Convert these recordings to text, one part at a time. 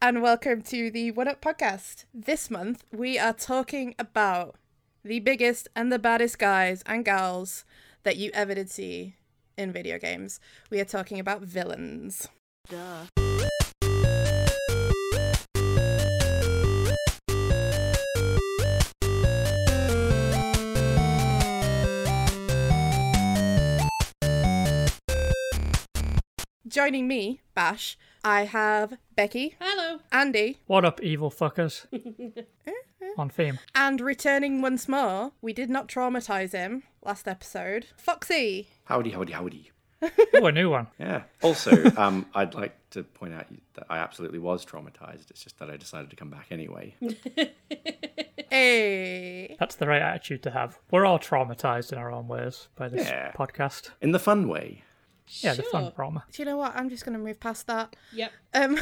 And welcome to the One Up podcast. This month we are talking about the biggest and the baddest guys and gals that you ever did see in video games. We are talking about villains. Duh. Joining me, Bash, I have Becky, Hello. Andy, What up, evil fuckers? On theme. and returning once more, we did not traumatize him last episode, Foxy. Howdy, howdy, howdy. Oh, a new one. Yeah. Also, um, I'd like to point out that I absolutely was traumatized. It's just that I decided to come back anyway. Hey. That's the right attitude to have. We're all traumatized in our own ways by this Yeah. podcast. In the fun way. Yeah, the fun Sure. Do you know what? I'm just going to move past that. Yep. Um,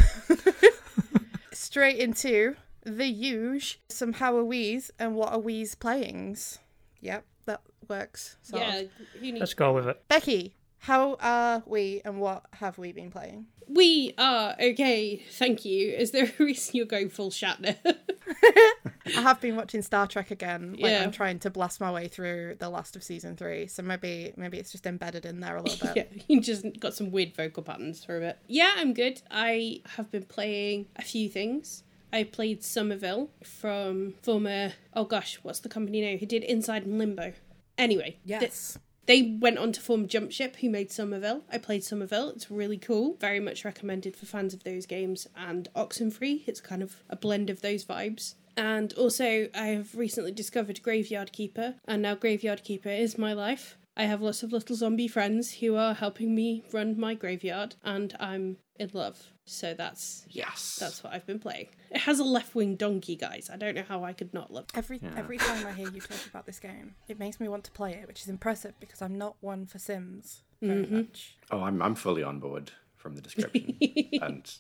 straight into the huge, some how are we's and what are we's playings. Yep, that works. sort. Yeah. Who needs... Let's go with it. Becky, how are we and what have we been playing? We are okay. Thank you. Is there a reason you're going full Shatner? I have been watching Star Trek again. Like Yeah. I'm trying to blast my way through the last of season three, so maybe maybe it's just embedded in there a little bit. yeah. You just got some weird vocal patterns for a bit. Yeah, I'm good. I have been playing a few things. I played Somerville from former. Oh gosh, what's the company now? Who did Inside and Limbo? Anyway, Yes. They went on to form Jumpship, who made Somerville. I played Somerville. It's really cool. Very much recommended for fans of those games. And Oxenfree, it's kind of a blend of those vibes. And also, I have recently discovered Graveyard Keeper, and now Graveyard Keeper is my life. I have lots of little zombie friends who are helping me run my graveyard, and I'm in love. So that's Yes. that's what I've been playing. It has a left wing donkey, guys. I don't know how I could not love. Every every time I hear you talk about this game, it makes me want to play it, which is impressive because I'm not one for Sims very mm-hmm. much. Oh, I'm, I'm fully on board from the description and,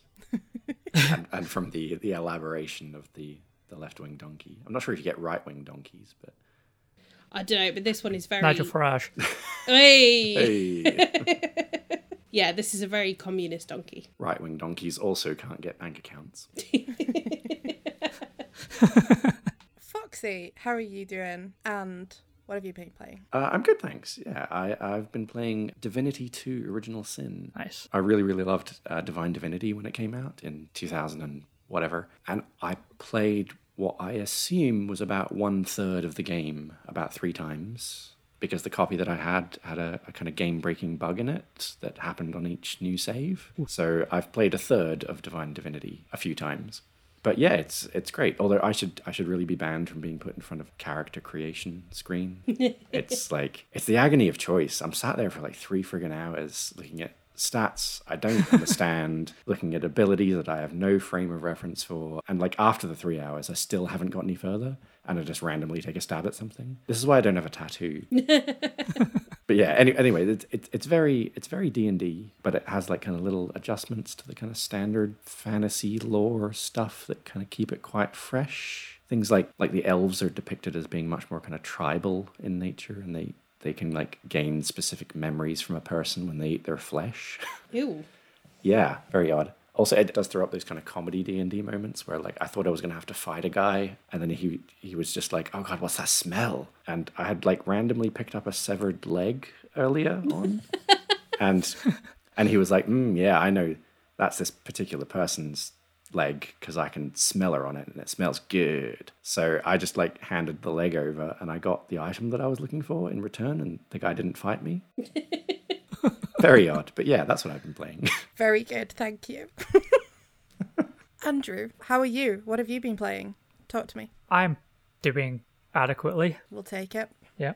and and from the the elaboration of the the left wing donkey. I'm not sure if you get right wing donkeys, but I don't know, but this one is very. Nigel Farage. Hey! hey, Yeah, this is a very communist donkey. right wing donkeys also can't get bank accounts. Foxy, how are you doing? And what have you been playing? Uh, I'm good, thanks. Yeah, I I've been playing Divinity 2: Original Sin. Nice. I really, really loved uh, Divine Divinity when it came out in 2000 and whatever. And I played what I assume was about one third of the game about three times because the copy that I had had a, a kind of game breaking bug in it that happened on each new save. So I've played a third of Divine Divinity a few times. But yeah, it's it's great. Although I should I should really be banned from being put in front of character creation screen. it's like it's the agony of choice. I'm sat there for like three friggin' hours looking at stats I don't understand, looking at abilities that I have no frame of reference for, and like after the three hours, I still haven't got any further, and I just randomly take a stab at something. This is why I don't have a tattoo. but yeah, any, anyway, it's it, it's very it's very D and D, but it has like kind of little adjustments to the kind of standard fantasy lore stuff that kind of keep it quite fresh. Things like like the elves are depicted as being much more kind of tribal in nature, and they they can like gain specific memories from a person when they eat their flesh. Ew. yeah, very odd. Also, it does throw up those kind of comedy D and D moments where, like, I thought I was gonna have to fight a guy, and then he he was just like, "Oh God, what's that smell?" And I had like randomly picked up a severed leg earlier on, and and he was like, mm, "Yeah, I know that's this particular person's leg because I can smell her on it, and it smells good." So I just like handed the leg over, and I got the item that I was looking for in return, and the guy didn't fight me. Very odd, but yeah, that's what I've been playing. Very good, thank you. Andrew, how are you? What have you been playing? Talk to me. I'm doing adequately. We'll take it. Yeah.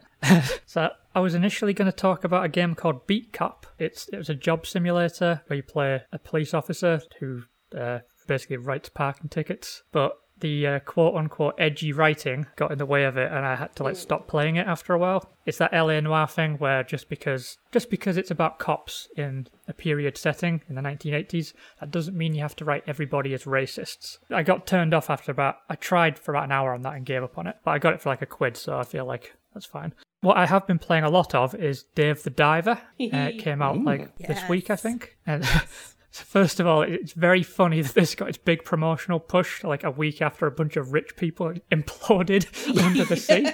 so I was initially going to talk about a game called Beat Cop. It's it was a job simulator where you play a police officer who uh, basically writes parking tickets, but the uh, quote unquote edgy writing got in the way of it, and I had to like stop playing it after a while. It's that L.A. Noire thing where just because just because it's about cops in a period setting in the 1980s, that doesn't mean you have to write everybody as racists. I got turned off after about I tried for about an hour on that and gave up on it, but I got it for like a quid, so I feel like that's fine. What I have been playing a lot of is Dave the Diver. Uh, it came out like this week, I think. And First of all, it's very funny that this got its big promotional push like a week after a bunch of rich people imploded under the sea.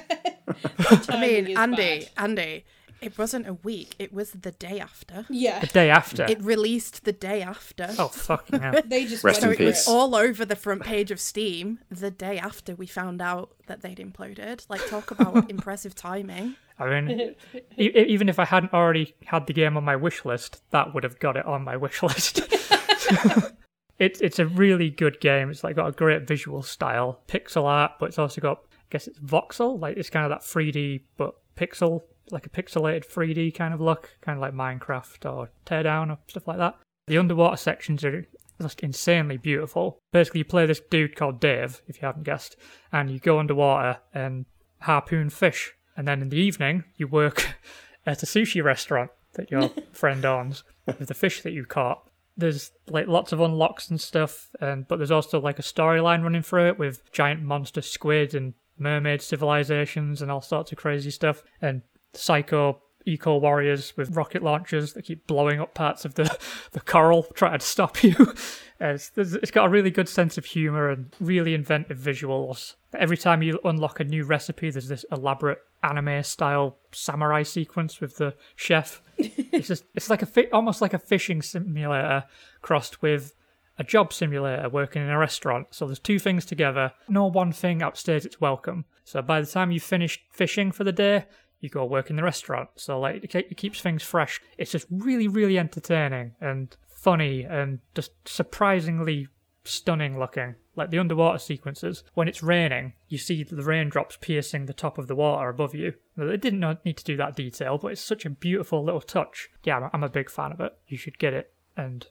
I mean, Andy, Andy, it wasn't a week. It was the day after. Yeah. The day after. It released the day after. Oh fucking hell! They just Rest went in for peace. it. all over the front page of Steam the day after we found out that they'd imploded. Like, talk about impressive timing. I mean, e- e- even if I hadn't already had the game on my wish list, that would have got it on my wish list. it's it's a really good game. It's like got a great visual style, pixel art, but it's also got I guess it's voxel, like it's kind of that 3D but pixel, like a pixelated 3D kind of look, kind of like Minecraft or Teardown or stuff like that. The underwater sections are just insanely beautiful. Basically, you play this dude called Dave, if you haven't guessed, and you go underwater and harpoon fish. And then in the evening, you work at a sushi restaurant that your friend owns with the fish that you caught. There's like lots of unlocks and stuff, and but there's also like a storyline running through it with giant monster squid and mermaid civilizations and all sorts of crazy stuff, and psycho eco warriors with rocket launchers that keep blowing up parts of the, the coral trying to stop you. It's, it's got a really good sense of humor and really inventive visuals. Every time you unlock a new recipe, there's this elaborate anime style samurai sequence with the chef. it's just it's like a fi- almost like a fishing simulator crossed with a job simulator working in a restaurant. So there's two things together. No one thing outstays its welcome. So by the time you've finished fishing for the day, you go work in the restaurant. So like it, keeps things fresh. It's just really, really entertaining and funny and just surprisingly stunning looking. Like the underwater sequences, when it's raining, you see the raindrops piercing the top of the water above you. They didn't need to do that detail, but it's such a beautiful little touch. Yeah, I'm- I'm a big fan of it. You should get it and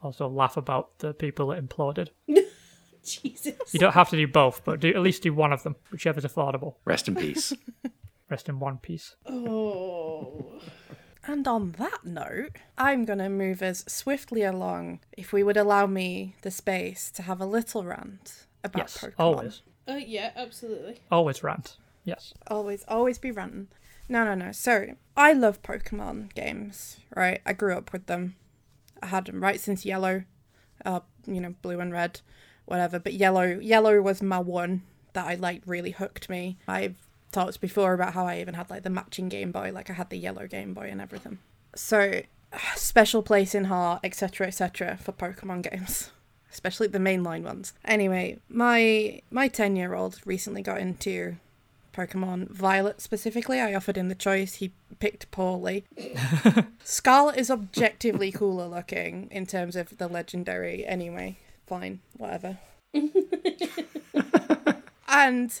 also laugh about the people that imploded. Jesus. You don't have to do both, but do at least do one of them, whichever's affordable. Rest in peace. Rest in one piece. Oh. And on that note, I'm going to move us swiftly along, if we would allow me the space to have a little rant about Yes, Pokemon. always. Uh, yeah, absolutely. Always rant. Yes. always always be ranting no no no so i love pokemon games right i grew up with them i had them right since yellow uh you know blue and red whatever but yellow yellow was my one that i like really hooked me i've talked before about how i even had like the matching game boy like i had the yellow game boy and everything so special place in heart etc etc for pokemon games especially the mainline ones anyway my my 10 year old recently got into Pokemon Violet specifically. I offered him the choice. He picked poorly. Scarlet is objectively cooler looking in terms of the legendary. Anyway, fine, whatever. and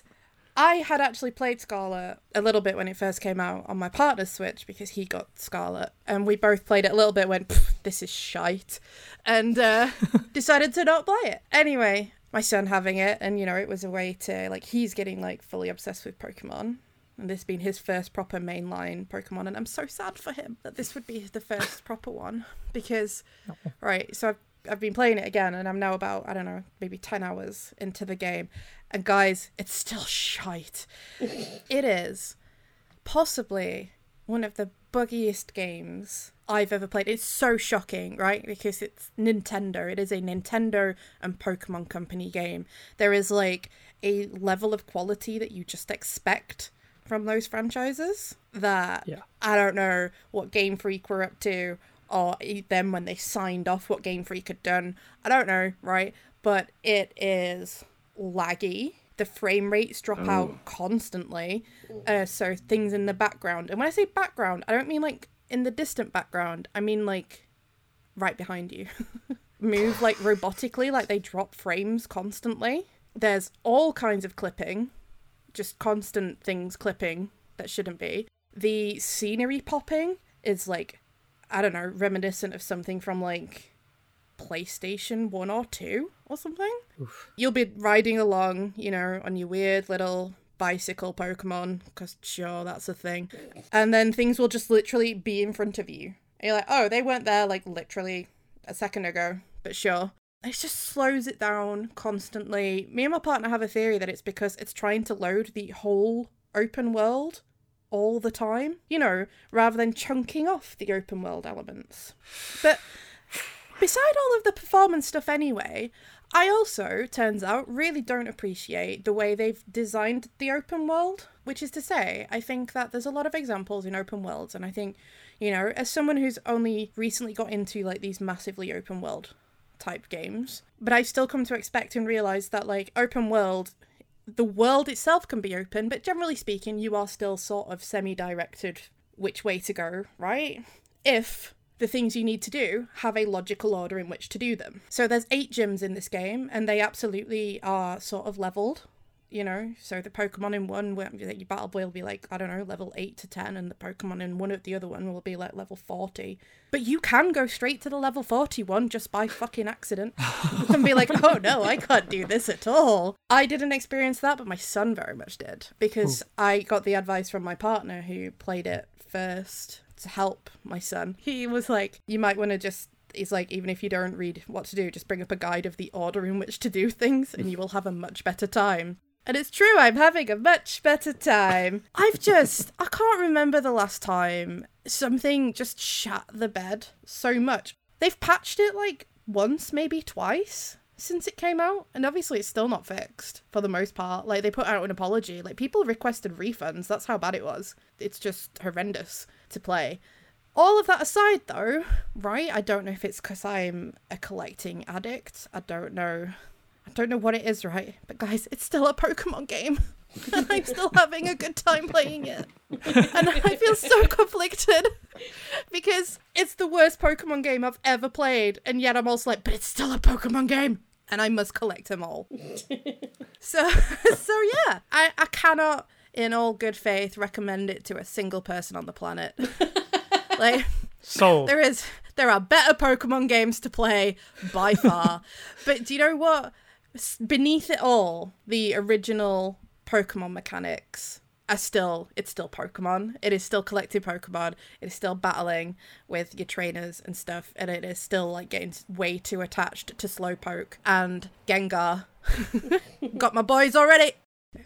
I had actually played Scarlet a little bit when it first came out on my partner's Switch because he got Scarlet, and we both played it a little bit. Went, this is shite, and uh, decided to not play it. Anyway, my son having it, and you know, it was a way to like he's getting like fully obsessed with Pokemon. And this being his first proper mainline Pokemon, and I'm so sad for him that this would be the first proper one because, right? So I've I've been playing it again, and I'm now about I don't know maybe ten hours into the game, and guys, it's still shite. it is possibly one of the buggiest games I've ever played. It's so shocking, right? Because it's Nintendo. It is a Nintendo and Pokemon Company game. There is like a level of quality that you just expect from those franchises that Yeah. I don't know what Game Freak were up to or them when they signed off what Game Freak had done. I don't know, right? But it is laggy. The frame rates drop out constantly. Uh, so things in the background. And when I say background, I don't mean like in the distant background. I mean like right behind you. Move like robotically, like they drop frames constantly. There's all kinds of clipping, just constant things clipping that shouldn't be. The scenery popping is like, I don't know, reminiscent of something from like PlayStation 1 or 2 or something. You'll be riding along, you know, on your weird little bicycle Pokemon, because sure, that's a thing. And then things will just literally be in front of you. And you're like, oh, they weren't there like literally a second ago, but sure. It just slows it down constantly. Me and my partner have a theory that it's because it's trying to load the whole open world all the time, you know, rather than chunking off the open world elements. But beside all of the performance stuff anyway, I also, turns out, really don't appreciate the way they've designed the open world. Which is to say, I think that there's a lot of examples in open worlds, and I think, you know, as someone who's only recently got into like these massively open world type games, but I've still come to expect and realize that like open world, the world itself can be open, but generally speaking, you are still sort of semi directed which way to go, right? If the things you need to do have a logical order in which to do them. So there's eight gyms in this game, and they absolutely are sort of leveled. You know, so the Pokemon in one, where your battle boy will be like, I don't know, level 8 to 10, and the Pokemon in one of the other one will be like level 40. But you can go straight to the level 41 just by fucking accident and be like, oh no, I can't do this at all. I didn't experience that, but my son very much did because I got the advice from my partner who played it first to help my son. He was like, you might want to just. He's like, even if you don't read what to do, just bring up a guide of the order in which to do things, and you will have a much better time. And it's true, I'm having a much better time. I've just, I can't remember the last time something just shat the bed so much. They've patched it like once, maybe twice since it came out, and obviously it's still not fixed for the most part. Like, they put out an apology. Like, people requested refunds. That's how bad it was. It's just horrendous to play. All of that aside, though, right? I don't know if it's because I'm a collecting addict. I don't know. I don't know what it is, right? But guys, it's still a Pokemon game. and I'm still having a good time playing it. And I feel so conflicted because it's the worst Pokemon game I've ever played. And yet I'm also like, but it's still a Pokemon game. And I must collect them all. so, so yeah, I, I cannot, in all good faith, recommend it to a single person on the planet. like, Sold. there is there are better Pokemon games to play by far. but do you know what? Beneath it all, the original Pokemon mechanics are still it's still Pokemon. It is still collecting Pokemon. It is still battling with your trainers and stuff, and it is still like getting way too attached to Slowpoke and Gengar. Got my boys already.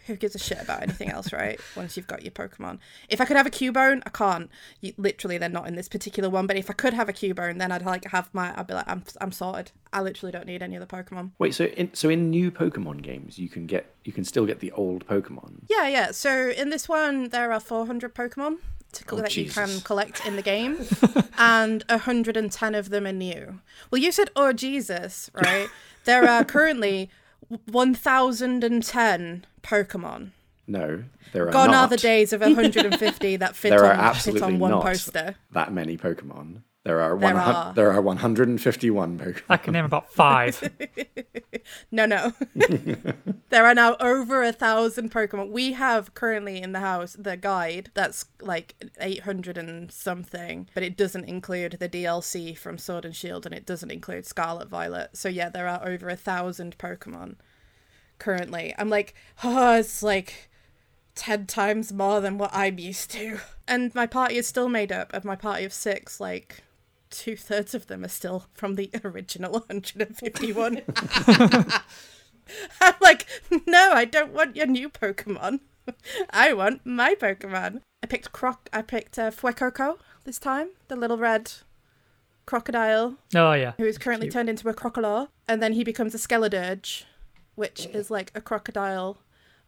Who gives a shit about anything else, right? Once you've got your Pokemon. If I could have a Cubone, I can't. You, literally, they're not in this particular one. But if I could have a Cubone, then I'd like have my. I'd be like, I'm, I'm sorted. I literally don't need any other Pokemon. Wait, so in so in new Pokemon games, you can get you can still get the old Pokemon. Yeah, yeah. So in this one, there are 400 Pokemon to, Oh, that you can collect in the game, and 110 of them are new. Well, you said, "Oh Jesus!" Right? there are currently 1,010 Pokemon. No, there are Gone not. are the days of 150 that fit There are on fit absolutely on one not poster. that many Pokemon. There are There are. There are 151 Pokemon. I can name about five. No, no. there are now over a thousand Pokemon. We have currently in the house the guide that's like 800 and something, but it doesn't include the DLC from Sword and Shield and it doesn't include Scarlet Violet. So, yeah, there are over a thousand Pokemon currently. I'm like, oh, it's like 10 times more than what I'm used to. And my party is still made up of my party of six, like. Two thirds of them are still from the original 151. I'm like, no, I don't want your new Pokemon. I want my Pokemon. I picked Croc. I picked uh, Fuecoco this time, the little red crocodile Oh yeah. who is currently Cute. turned into a crocodile, and then he becomes a Skeledirge, which is like a crocodile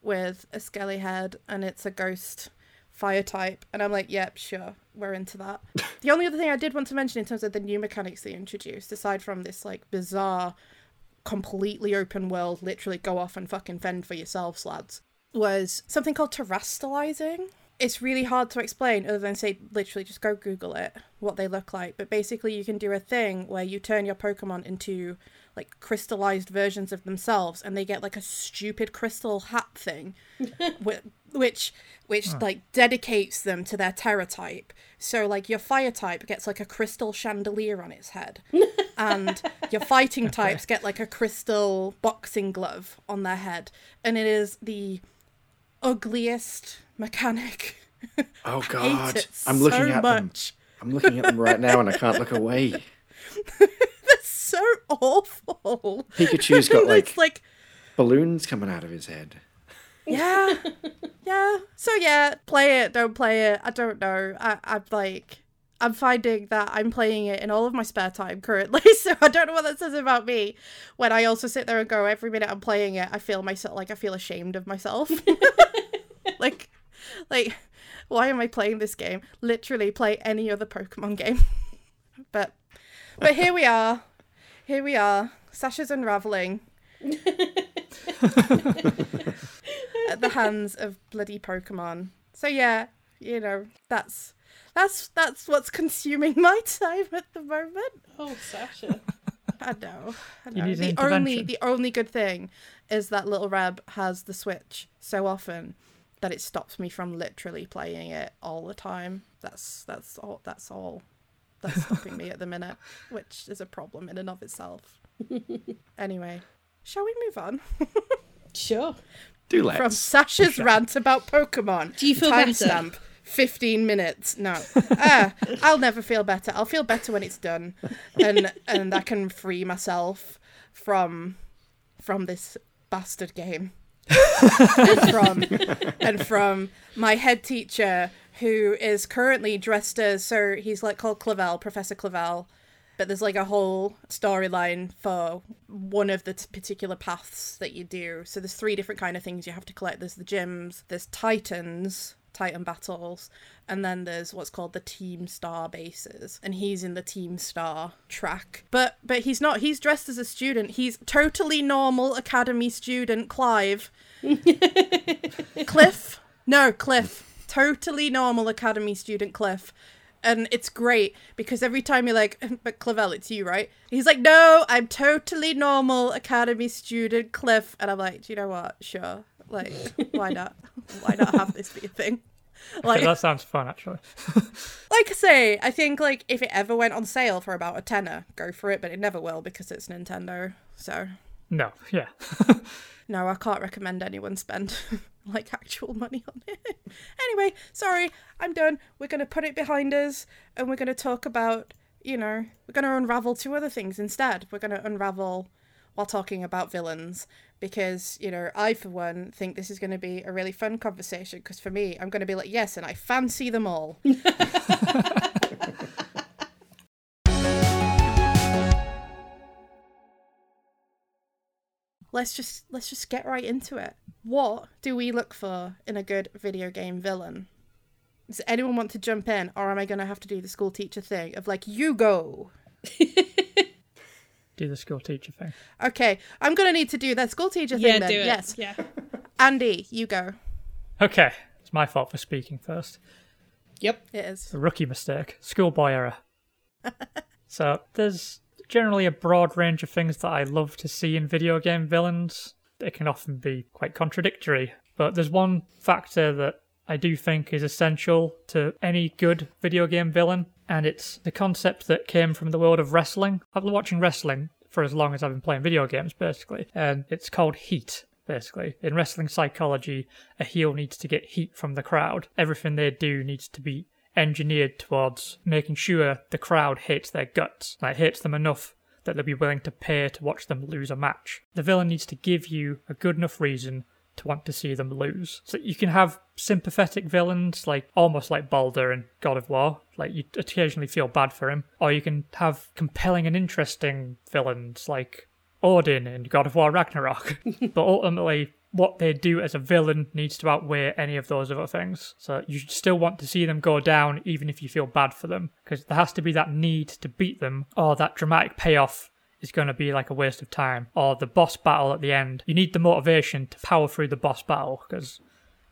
with a skelly head, and it's a ghost fire type. And I'm like, yep, sure, we're into that. the only other thing I did want to mention in terms of the new mechanics they introduced, aside from this like bizarre, completely open world, literally go off and fucking fend for yourselves, lads, was something called Terastallizing. It's really hard to explain other than say literally just go Google it, what they look like. But basically you can do a thing where you turn your Pokemon into like crystallized versions of themselves and they get like a stupid crystal hat thing whi- which which like dedicates them to their Tera type. So like your fire type gets like a crystal chandelier on its head. and your fighting types get like a crystal boxing glove on their head. And it is the ugliest mechanic. Oh God! I'm looking so at them. I'm looking at them right now, and I can't look away. It's so awful. Pikachu's got like, it's like balloons coming out of his head. yeah yeah so yeah play it don't play it i don't know i i'm like I'm finding that I'm playing it in all of my spare time currently. So I don't know what that says about me. When I also sit there and go every minute I'm playing it, I feel myself like I feel ashamed of myself. like, like, why am I playing this game? Literally, play any other Pokemon game. but, but here we are. Here we are. Sasha's unraveling at the hands of bloody Pokemon. So yeah, you know that's that's that's what's consuming my time at the moment. Oh, Sasha. I know. I You know. need The only the only good thing is that little Reb has the Switch so often that it stops me from literally playing it all the time. That's that's all that's all that's stopping me at the minute, which is a problem in and of itself. anyway, shall we move on Sure. Do let's. from Sasha's rant about Pokemon? Do you feel better? Timestamp. 15 minutes. No. Ah, I'll never feel better. I'll feel better when it's done. And and I can free myself from from this bastard game. and from and from my head teacher who is currently dressed as so he's like called Clavel, Professor Clavel. But there's like a whole storyline for one of the t- particular paths that you do. So there's three different kind of things you have to collect. There's the gyms, there's titans, titan battles, and then there's what's called the Team Star bases. And he's in the Team Star track. But but he's not. He's dressed as a student. He's totally normal academy student Clive. Cliff. No, Cliff. Totally normal academy student Cliff. And it's great because every time you're like, but Clavel, it's you, right? He's like, no, I'm totally normal academy student Cliff. And I'm like, do you know what? Sure. Like, why not? Why not have this be a thing? Like, that sounds fun, actually. like I say, I think like if it ever went on sale for about a tenner, go for it, but it never will because it's Nintendo. So No, yeah. no, I can't recommend anyone spend like actual money on it. anyway, sorry, I'm done. We're gonna put it behind us and we're gonna talk about, you know, we're gonna unravel two other things instead. We're gonna unravel while talking about villains because, you know, I for one think this is gonna be a really fun conversation because for me, I'm gonna be like, yes, and I fancy them all. Let's just let's just get right into it. What do we look for in a good video game villain? Does anyone want to jump in, or am I going to have to do the school teacher thing of like you go? Do the school teacher thing. Okay, I'm going to need to do that school teacher thing Yeah, then. do it. Yes, Yeah. Andy, you go. Okay, it's my fault for speaking first. Yep. It is. A rookie mistake. Schoolboy error. so, there's generally a broad range of things that I love to see in video game villains. It can often be quite contradictory, but there's one factor that I do think is essential to any good video game villain, and it's the concept that came from the world of wrestling. I've been watching wrestling for as long as I've been playing video games, basically, and it's called heat. Basically, in wrestling psychology, a heel needs to get heat from the crowd. Everything they do needs to be engineered towards making sure the crowd hates their guts, like hates them enough that they'll be willing to pay to watch them lose a match. The villain needs to give you a good enough reason to want to see them lose. So you can have sympathetic villains, like almost like Baldur in God of War, like you occasionally feel bad for him, or you can have compelling and interesting villains like Odin in God of War Ragnarok. but ultimately, what they do as a villain needs to outweigh any of those other things. So you still want to see them go down, even if you feel bad for them, because there has to be that need to beat them, or that dramatic payoff is going to be like a waste of time, or the boss battle at the end. You need the motivation to power through the boss battle, because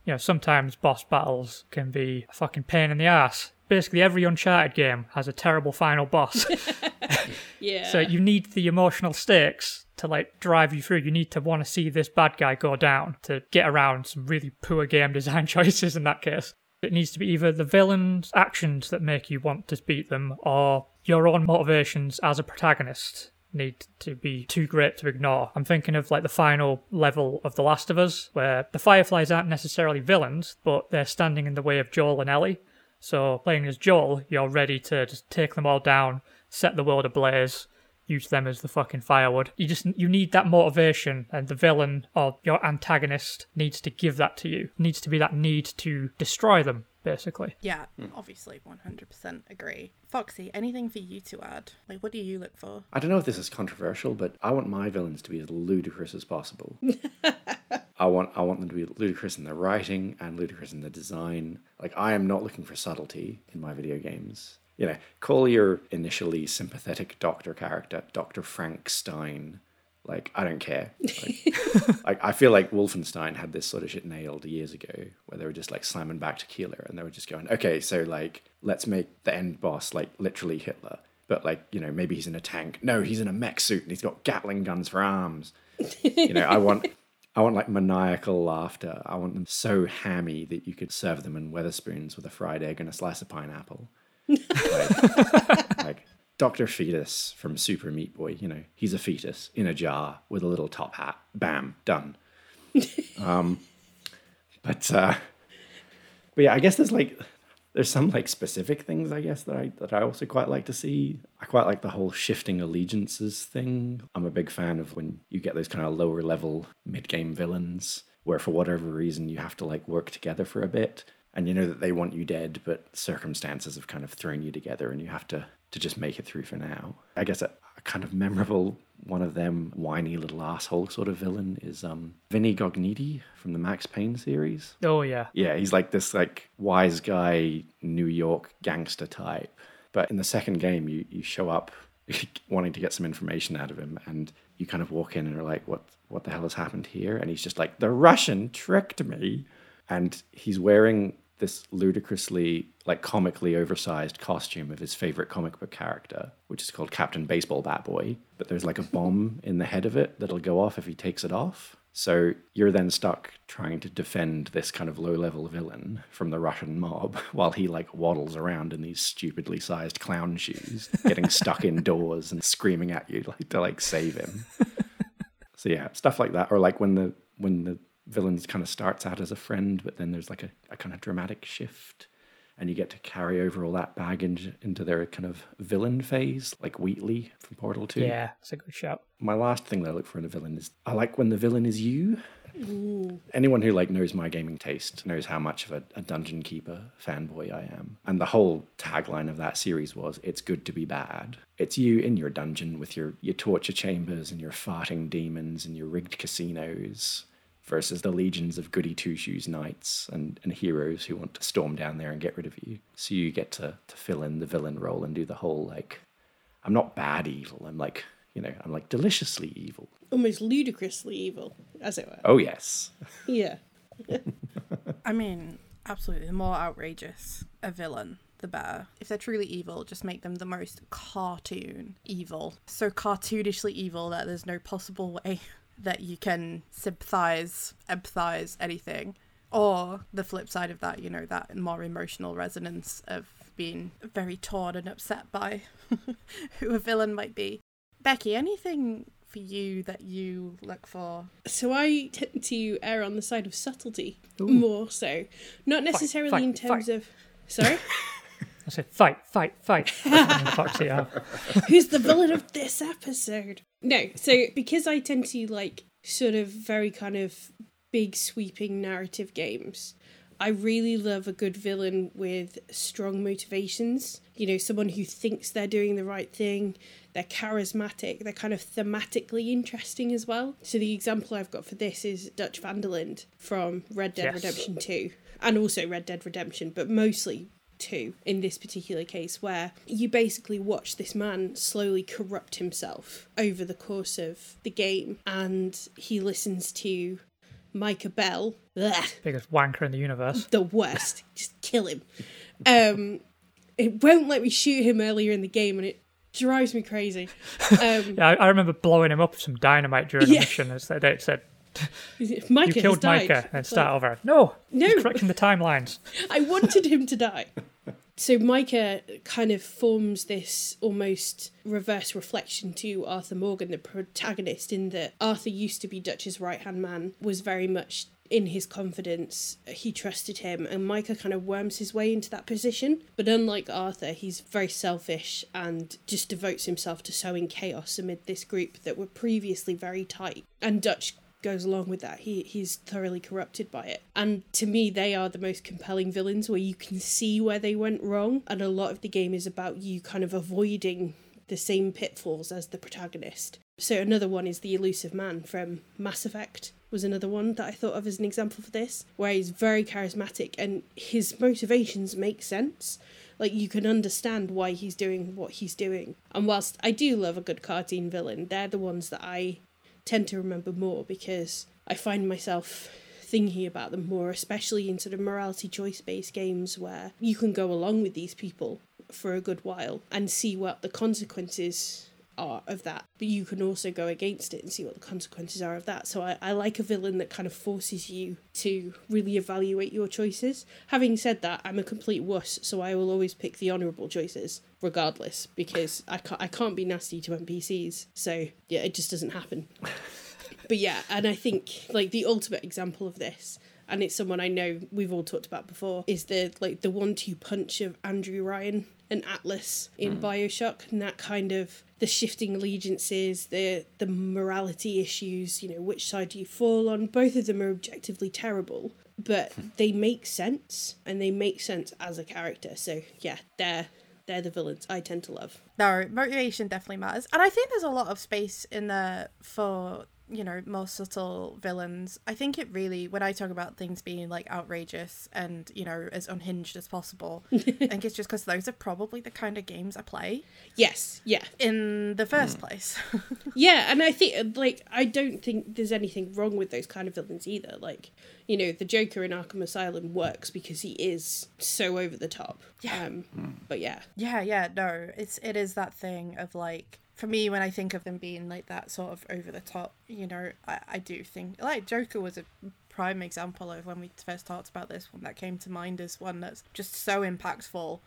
you know sometimes boss battles can be a fucking pain in the ass. Basically, every Uncharted game has a terrible final boss. Yeah. So you need the emotional stakes to like drive you through. You need to want to see this bad guy go down to get around some really poor game design choices in that case. It needs to be either the villain's actions that make you want to beat them or your own motivations as a protagonist need to be too great to ignore. I'm thinking of like the final level of The Last of Us, where the Fireflies aren't necessarily villains, but they're standing in the way of Joel and Ellie. So playing as Joel, you're ready to just take them all down, set the world ablaze, use them as the fucking firewood. You just you need that motivation, and the villain or your antagonist needs to give that to you. Needs to be that need to destroy them, basically. Yeah, hmm. obviously, 100% agree. Foxy, anything for you to add? Like, what do you look for? I don't know if this is controversial, but I want my villains to be as ludicrous as possible. I want I want them to be ludicrous in the writing and ludicrous in the design. Like I am not looking for subtlety in my video games. You know, call your initially sympathetic doctor character Doctor Frank Stein. Like I don't care. Like, like I feel like Wolfenstein had this sort of shit nailed years ago, where they were just like slamming back to Keeler, and they were just going, okay, so like let's make the end boss like literally Hitler, but like you know maybe he's in a tank. No, he's in a mech suit and he's got Gatling guns for arms. you know, I want I want like maniacal laughter. I want them so hammy that you could serve them in Wetherspoons with a fried egg and a slice of pineapple. like, like Dr. Fetus from Super Meat Boy, you know, he's a fetus in a jar with a little top hat. Bam, done. um, but uh, but yeah, I guess there's like there's some like specific things I guess that I that I also quite like to see. I quite like the whole shifting allegiances thing. I'm a big fan of when you get those kind of lower level mid game villains where for whatever reason you have to like work together for a bit and you know that they want you dead, but circumstances have kind of thrown you together and you have to to just make it through for now. I guess a, a kind of memorable one of them whiny little asshole sort of villain is um Vinny Gognitti from the Max Payne series. Oh yeah, Yeah, he's like this like wise guy New York gangster type. But in the second game you you show up wanting to get some information out of him and you kind of walk in and are like what what the hell has happened here and he's just like the Russian tricked me and he's wearing this ludicrously like comically oversized costume of his favorite comic book character which is called Captain Baseball Bat Boy but there's like a bomb in the head of it that'll go off if he takes it off so you're then stuck trying to defend this kind of low level villain from the Russian mob while he like waddles around in these stupidly sized clown shoes, getting stuck indoors and screaming at you like to like save him. so yeah, stuff like that. Or like when the when the villain kind of starts out as a friend, but then there's like a, a kind of dramatic shift. And you get to carry over all that baggage into their kind of villain phase, like Wheatley from Portal 2 yeah, it's a good shout. my last thing that I look for in a villain is I like when the villain is you. Anyone who like knows my gaming taste knows how much of a, a dungeon keeper fanboy I am. And the whole tagline of that series was it's good to be bad. It's you in your dungeon with your, your torture chambers and your farting demons and your rigged casinos versus the legions of goody two shoes knights and, and heroes who want to storm down there and get rid of you. So you get to, to fill in the villain role and do the whole like I'm not bad evil. I'm like, you know, I'm like deliciously evil. Almost ludicrously evil, as it were. Oh yes. Yeah. I mean, absolutely. The more outrageous a villain, the better. If they're truly evil, just make them the most cartoon evil. So cartoonishly evil that there's no possible way that you can sympathize, empathize, anything. Or the flip side of that, you know, that more emotional resonance of being very torn and upset by who a villain might be. Becky, anything for you that you look for? So I tend to err on the side of subtlety more so. Not necessarily fight, in terms fight. of. Sorry? I said fight, fight, fight. Who's the villain of this episode? No, so because I tend to like sort of very kind of big sweeping narrative games, I really love a good villain with strong motivations. You know, someone who thinks they're doing the right thing, they're charismatic, they're kind of thematically interesting as well. So the example I've got for this is Dutch van der Linde from Red Dead Yes. Redemption 2 and also Red Dead Redemption, but mostly two in this particular case, where you basically watch this man slowly corrupt himself over the course of the game, and he listens to Micah Bell, ugh, biggest wanker in the universe. the worst, just kill him. Um, it won't let me shoot him earlier in the game, and it drives me crazy. Um, Yeah, I, I remember blowing him up with some dynamite during Yeah. a mission. Said, it said Micah you killed. Micah, and start like, over. No, No. he's correcting the timelines. I wanted him to die. So Micah kind of forms this almost reverse reflection to Arthur Morgan, the protagonist, in that Arthur used to be Dutch's right hand man, was very much in his confidence, he trusted him, and Micah kind of worms his way into that position. But unlike Arthur, he's very selfish and just devotes himself to sowing chaos amid this group that were previously very tight. And Dutch goes along with that. He he's thoroughly corrupted by it. And to me they are the most compelling villains where you can see where they went wrong and a lot of the game is about you kind of avoiding the same pitfalls as the protagonist. So another one is the Illusive Man from Mass Effect was another one that I thought of as an example for this, where he's very charismatic and his motivations make sense. Like you can understand why he's doing what he's doing. And whilst I do love a good cartoon villain, they're the ones that I tend to remember more because I find myself thinking about them more, especially in sort of morality choice based games where you can go along with these people for a good while and see what the consequences are of that, but you can also go against it and see what the consequences are of that. So I, I like a villain that kind of forces you to really evaluate your choices. Having said that, I'm a complete wuss, so I will always pick the honourable choices regardless because I can't, I can't be nasty to NPCs. So yeah, it just doesn't happen. but yeah, and I think like the ultimate example of this and it's someone I know we've all talked about before, is the like the one two punch of Andrew Ryan and Atlas in mm. Bioshock and that kind of the shifting allegiances, the the morality issues, you know, which side do you fall on? Both of them are objectively terrible, but they make sense and they make sense as a character. So yeah, they're they're the villains I tend to love. No, motivation definitely matters. And I think there's a lot of space in there for you know, more subtle villains. I think it really, when I talk about things being like outrageous and, you know, as unhinged as possible, I think it's just because those are probably the kind of games I play. Yes, yeah. In the first mm. place. yeah, and I think, like, I don't think there's anything wrong with those kind of villains either. Like, you know, the Joker in Arkham Asylum works because he is so over the top. Yeah. Um, mm. But yeah. Yeah, yeah, no. It's, it is that thing of like, for me, when I think of them being like that sort of over the top, you know, I, I do think like Joker was a prime example of when we first talked about this one that came to mind as one that's just so impactful,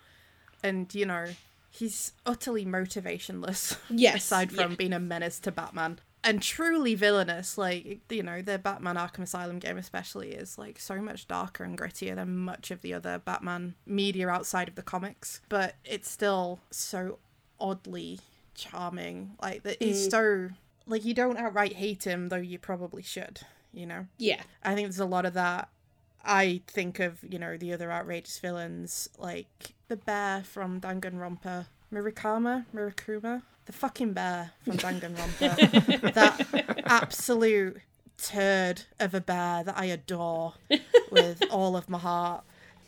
and you know, he's utterly motivationless. Yes, aside from yeah. being a menace to Batman and truly villainous. Like you know, the Batman Arkham Asylum game especially is like so much darker and grittier than much of the other Batman media outside of the comics, but it's still so oddly charming. Like that he's mm. so like you don't outright hate him, though you probably should. You know. Yeah. I think there's a lot of that. I think of you know the other outrageous villains like the bear from Danganronpa, Mirakama, Mirakuma, the fucking bear from Danganronpa, that absolute turd of a bear that I adore with all of my heart.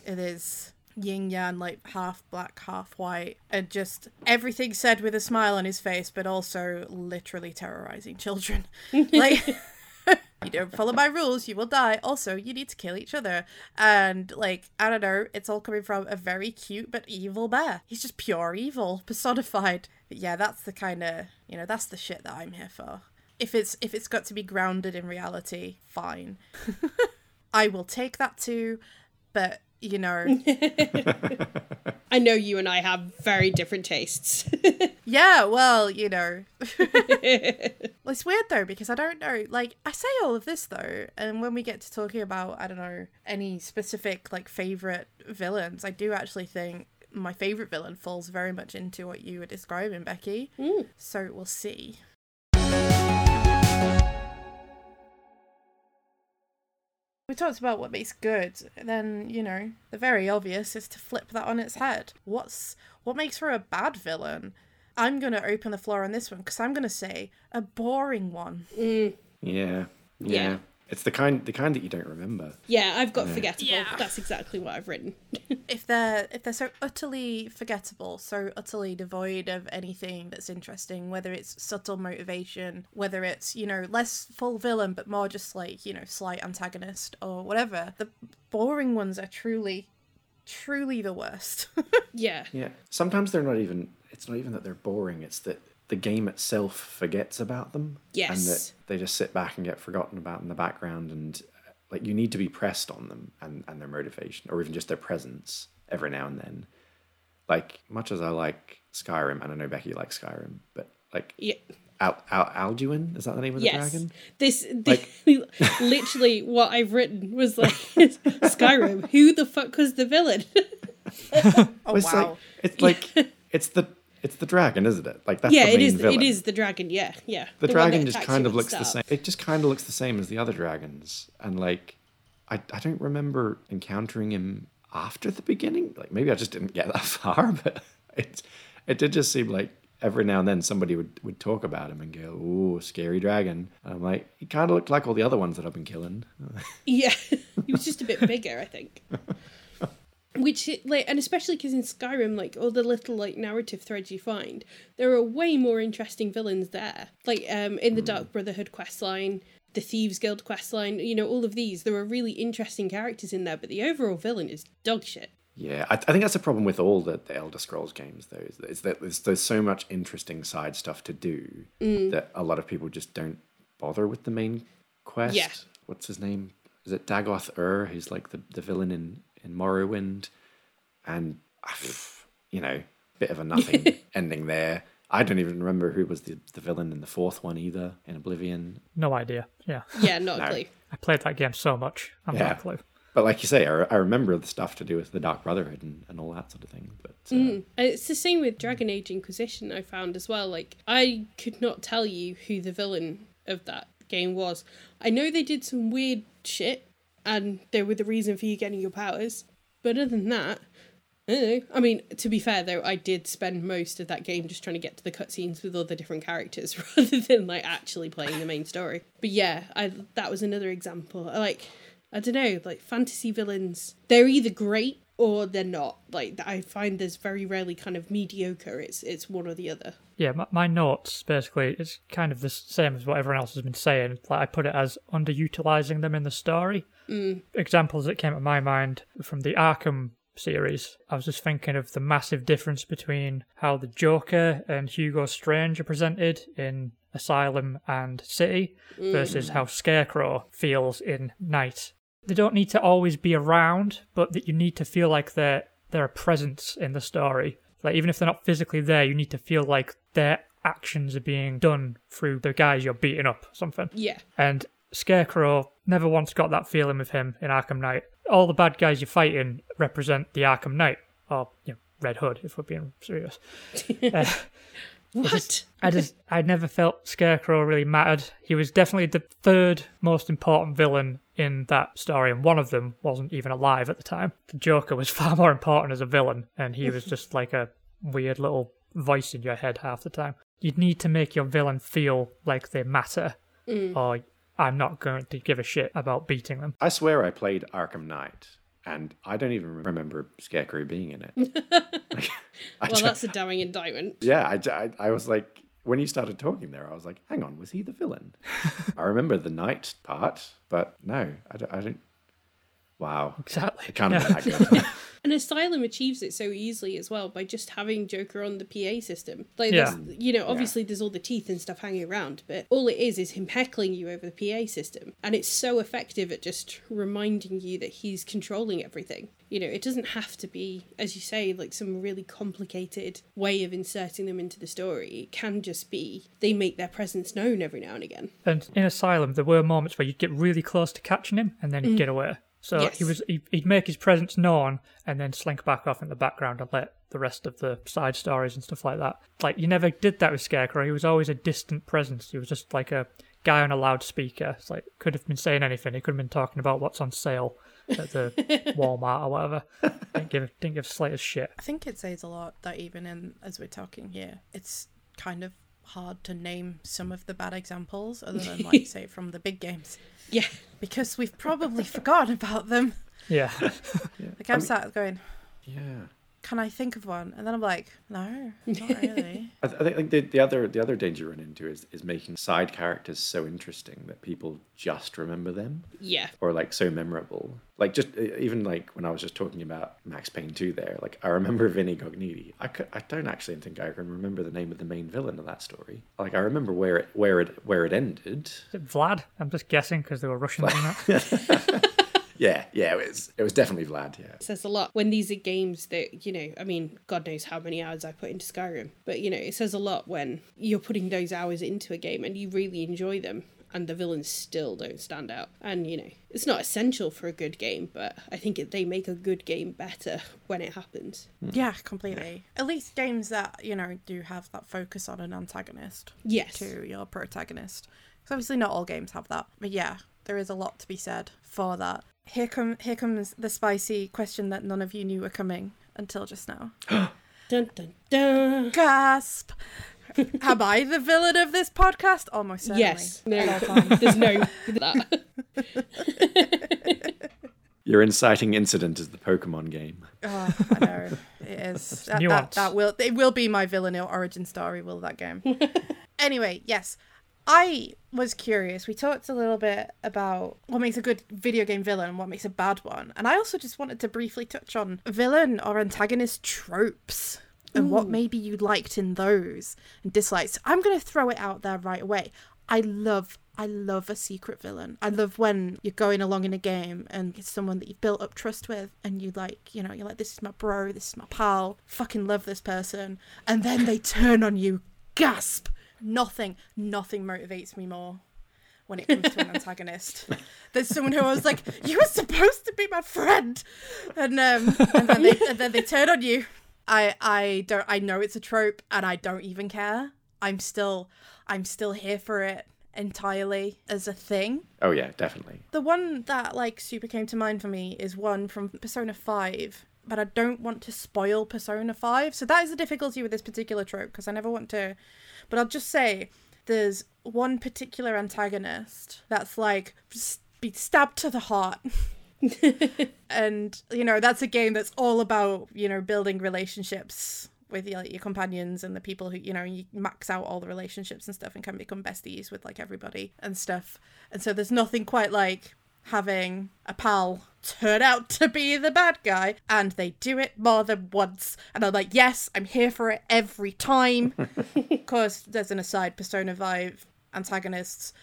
It is yin yang, like half black, half white, and just everything said with a smile on his face, but also literally terrorizing children. like, you don't follow my rules, you will die. Also, you need to kill each other. And, like, I don't know, it's all coming from a very cute but evil bear. He's just pure evil, personified. But yeah, that's the kind of, you know, that's the shit that I'm here for. If it's if it's got to be grounded in reality, fine. I will take that too, but you know. I know you and I have very different tastes. yeah, well, you know. well, it's weird though because I don't know. Like, I say all of this though, and when we get to talking about, I don't know, any specific like favorite villains, I do actually think my favorite villain falls very much into what you were describing, Becky. Mm. So we'll see. We talked about what makes good then you know the very obvious is to flip that on its head. What's what makes her a bad villain? I'm going to open the floor on this one because i'm going to say a boring one. Mm. yeah, yeah. Yeah it's the kind the kind that you don't remember. Yeah, I've got yeah. forgettable. Yeah. That's exactly what I've written. if they're if they're so utterly forgettable, so utterly devoid of anything that's interesting, whether it's subtle motivation, whether it's, you know, less full villain but more just like, you know, slight antagonist or whatever, the boring ones are truly truly the worst. yeah. Yeah. Sometimes they're not even it's not even that they're boring, it's that the game itself forgets about them. Yes. And that they just sit back and get forgotten about in the background and uh, like you need to be pressed on them and, and their motivation or even just their presence every now and then. Like much as I like Skyrim, and I know Becky likes Skyrim, but like yeah. Al- Al- Alduin? Is that the name of the yes. dragon? This, Like- literally what I've written was like Skyrim. Who the fuck was the villain? Oh it's wow. like it's like it's the it's the dragon, isn't it? Like that's yeah, the main is. villain. It is the dragon. Yeah, yeah. The, one dragon just kind of looks the same. It just kind of looks the same as the other dragons, and like I I don't remember encountering him after the beginning. Like maybe I just didn't get that far, but it it did just seem like every now and then somebody would, would talk about him and go, "Ooh, scary dragon." And I'm like, he kind of looked like all the other ones that I've been killing. Yeah, he was just a bit bigger, I think. Which, like, and especially because in Skyrim, like all the little like narrative threads you find, there are way more interesting villains there. Like, um, in the Dark Brotherhood questline, the Thieves Guild questline, you know, all of these, there are really interesting characters in there. But the overall villain is dog shit. Yeah, I, I think that's a problem with all the, the Elder Scrolls games, though, is that, is that there's, there's so much interesting side stuff to do that a lot of people just don't bother with the main quest. Yeah. What's his name? Is it Dagoth Ur, who's like the, the villain in, in Morrowind? And, ah, you know, bit of a nothing ending there. I don't even remember who was the, the villain in the fourth one either, in Oblivion. No idea. Yeah. Yeah, not No. a clue. I played that game so much. I'm Yeah. not a clue. But like you say, I, I remember the stuff to do with the Dark Brotherhood and, and all that sort of thing. But uh, And It's the same with Dragon Age Inquisition, I found as well. Like, I could not tell you who the villain of that game was. I know they did some weird shit, and they were the reason for you getting your powers. But other than that, I. I mean, to be fair though, I did spend most of that game just trying to get to the cutscenes with all the different characters rather than like actually playing the main story. But yeah, I that was another example. Like, I don't know, like fantasy villains, they're either great or they're not. Like I find there's very rarely kind of mediocre. It's it's one or the other. Yeah, my, my notes basically it's kind of the same as what everyone else has been saying. Like I put it as underutilizing them in the story. Examples that came to my mind from the Arkham series. I was just thinking of the massive difference between how the Joker and Hugo Strange are presented in Asylum and City versus mm. how Scarecrow feels in Knight. They don't need to always be around, but that you need to feel like they're they're a presence in the story. Like even if they're not physically there, you need to feel like their actions are being done through the guys you're beating up, or something. Yeah. And Scarecrow never once got that feeling with him in Arkham Knight. All the bad guys you're fighting represent the Arkham Knight, or you know, Red Hood, if we're being serious. Uh, What? I just, I never felt Scarecrow really mattered. He was definitely the third most important villain in that story, and one of them wasn't even alive at the time. The Joker was far more important as a villain, and he was just like a weird little voice in your head half the time. You'd need to make your villain feel like they matter, or I'm not going to give a shit about beating them. I swear I played Arkham Knight, and I don't even remember Scarecrow being in it. Like, Well, ju- that's a damning indictment. yeah, I, I, I was like, when you started talking there, I was like, hang on, was he the villain? I remember the Knight part, but no, I don't. I don't wow, Exactly. it can't Yeah. Have been that good. And Asylum achieves it so easily as well by just having Joker on the PA system. Like, Yeah. you know, obviously there's all the teeth and stuff hanging around, but all it is is him heckling you over the PA system. And it's so effective at just reminding you that he's controlling everything. You know, it doesn't have to be, as you say, like some really complicated way of inserting them into the story. It can just be they make their presence known every now and again. And in Asylum, there were moments where you'd get really close to catching him, and then he'd mm. get away. So Yes. he was he, he'd make his presence known, and then slink back off in the background and let the rest of the side stories and stuff like that. Like you never did that with Scarecrow. He was always a distant presence. He was just like a guy on a loudspeaker. It's like could have been saying anything. He could have been talking about what's on sale at the Walmart or whatever. Didn't give didn't give slightest shit. I think it says a lot that even in as we're talking here, it's kind of hard to name some of the bad examples other than like say from the big games Yeah. because we've probably forgotten about them. Yeah. Like I'm sat going, yeah. Can I think of one? And then I'm like, no, not really. I, th- I think the, the other the other danger you run into is, is making side characters so interesting that people just remember them Yeah. or like so memorable. Like just even like when I was just talking about Max Payne 2 there, like I remember Vinnie Gognitti. I could, I don't actually think I can remember the name of the main villain of that story. Like I remember where it where it where it ended. Is it Vlad? I'm just guessing because they were Russians in that. Yeah, yeah, it was it was definitely Vlad. Yeah, It says a lot when these are games that, you know, I mean, God knows how many hours I put into Skyrim, but, you know, it says a lot when you're putting those hours into a game and you really enjoy them and the villains still don't stand out. And, you know, it's not essential for a good game, but I think it, they make a good game better when it happens. Hmm. Yeah, completely. At least games that, you know, do have that focus on an antagonist Yes. to your protagonist. Because obviously not all games have that. But yeah, there is a lot to be said for that. Here come here comes the spicy question that none of you knew were coming until just now. Dun, dun, dun. Gasp! Am I the villain of this podcast? Almost certainly. Yes. No, At there's no that. your inciting incident is the Pokemon game. Oh, I know it is. That, that, nuance. that will it will be my villain origin story. Will that game? anyway, yes, I was curious. We talked a little bit about what makes a good video game villain what makes a bad one, and I also just wanted to briefly touch on villain or antagonist tropes and what maybe you liked in those and dislikes. I'm going to throw it out there right away. I love I love a secret villain. I love when you're going along in a game and it's someone that you've built up trust with and you like, you know, you're like, this is my bro, this is my pal, fucking love this person. And then they turn on you. Gasp! Nothing, nothing motivates me more when it comes to an antagonist. There's someone who I was like, you were supposed to be my friend. And um and then they and then they turn on you. I I don't I know it's a trope and I don't even care. I'm still I'm still here for it entirely as a thing. Oh yeah, definitely. The one that like super came to mind for me is one from Persona 5, but I don't want to spoil Persona 5. So that is the difficulty with this particular trope because I never want to but I'll just say there's one particular antagonist that's like be stabbed to the heart. and you know that's a game that's all about you know building relationships with your, your companions and the people who you know you max out all the relationships and stuff and can become besties with like everybody and stuff and so there's nothing quite like having a pal turn out to be the bad guy and they do it more than once and i'm like yes i'm here for it every time because there's an aside persona 5 antagonists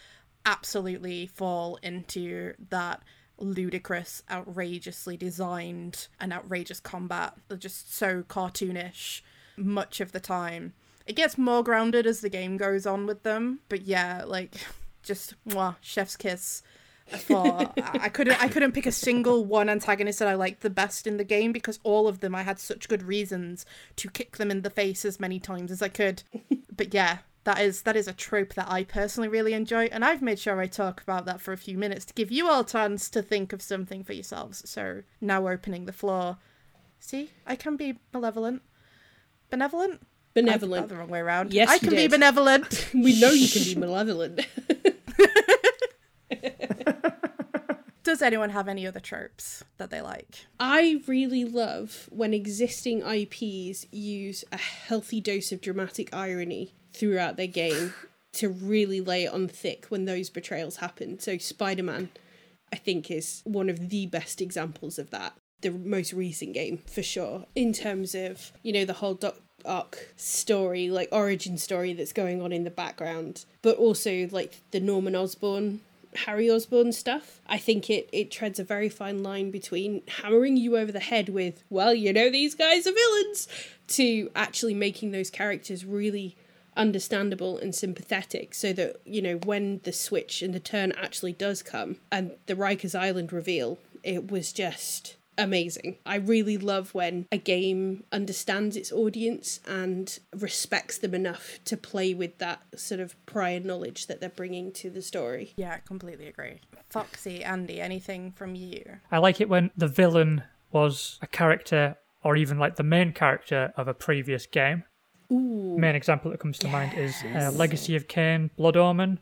absolutely fall into that ludicrous, outrageously designed, and outrageous combat. They're just so cartoonish much of the time. It gets more grounded as the game goes on with them, but yeah, like just mwah, chef's kiss. For I couldn't I couldn't pick a single one antagonist that I liked the best in the game because all of them I had such good reasons to kick them in the face as many times as I could. But yeah, that is that is a trope that I personally really enjoy, and I've made sure I talk about that for a few minutes to give you all a chance to think of something for yourselves. So now opening the floor. See, I can be malevolent, benevolent. Benevolent. the wrong way around. Yes, I can be benevolent. We know you can be malevolent. Does anyone have any other tropes that they like? I really love when existing IPs use a healthy dose of dramatic irony throughout their game to really lay it on thick when those betrayals happen. So, Spider Man, I think, is one of the best examples of that. The most recent game, for sure, in terms of, you know, the whole Doc Ock story, like origin story that's going on in the background, but also like the Norman Osborn Harry Osborn stuff. I think it it treads a very fine line between hammering you over the head with, well, you know these guys are villains, to actually making those characters really understandable and sympathetic so that, you know, when the switch and the turn actually does come and the Rikers Island reveal, it was just amazing. I really love when a game understands its audience and respects them enough to play with that sort of prior knowledge that they're bringing to the story. Yeah, I completely agree. Foxy, Andy, anything from you? I like it when the villain was a character or even like the main character of a previous game. Ooh. Main example that comes to mind is uh, Legacy of Kain Blood Omen.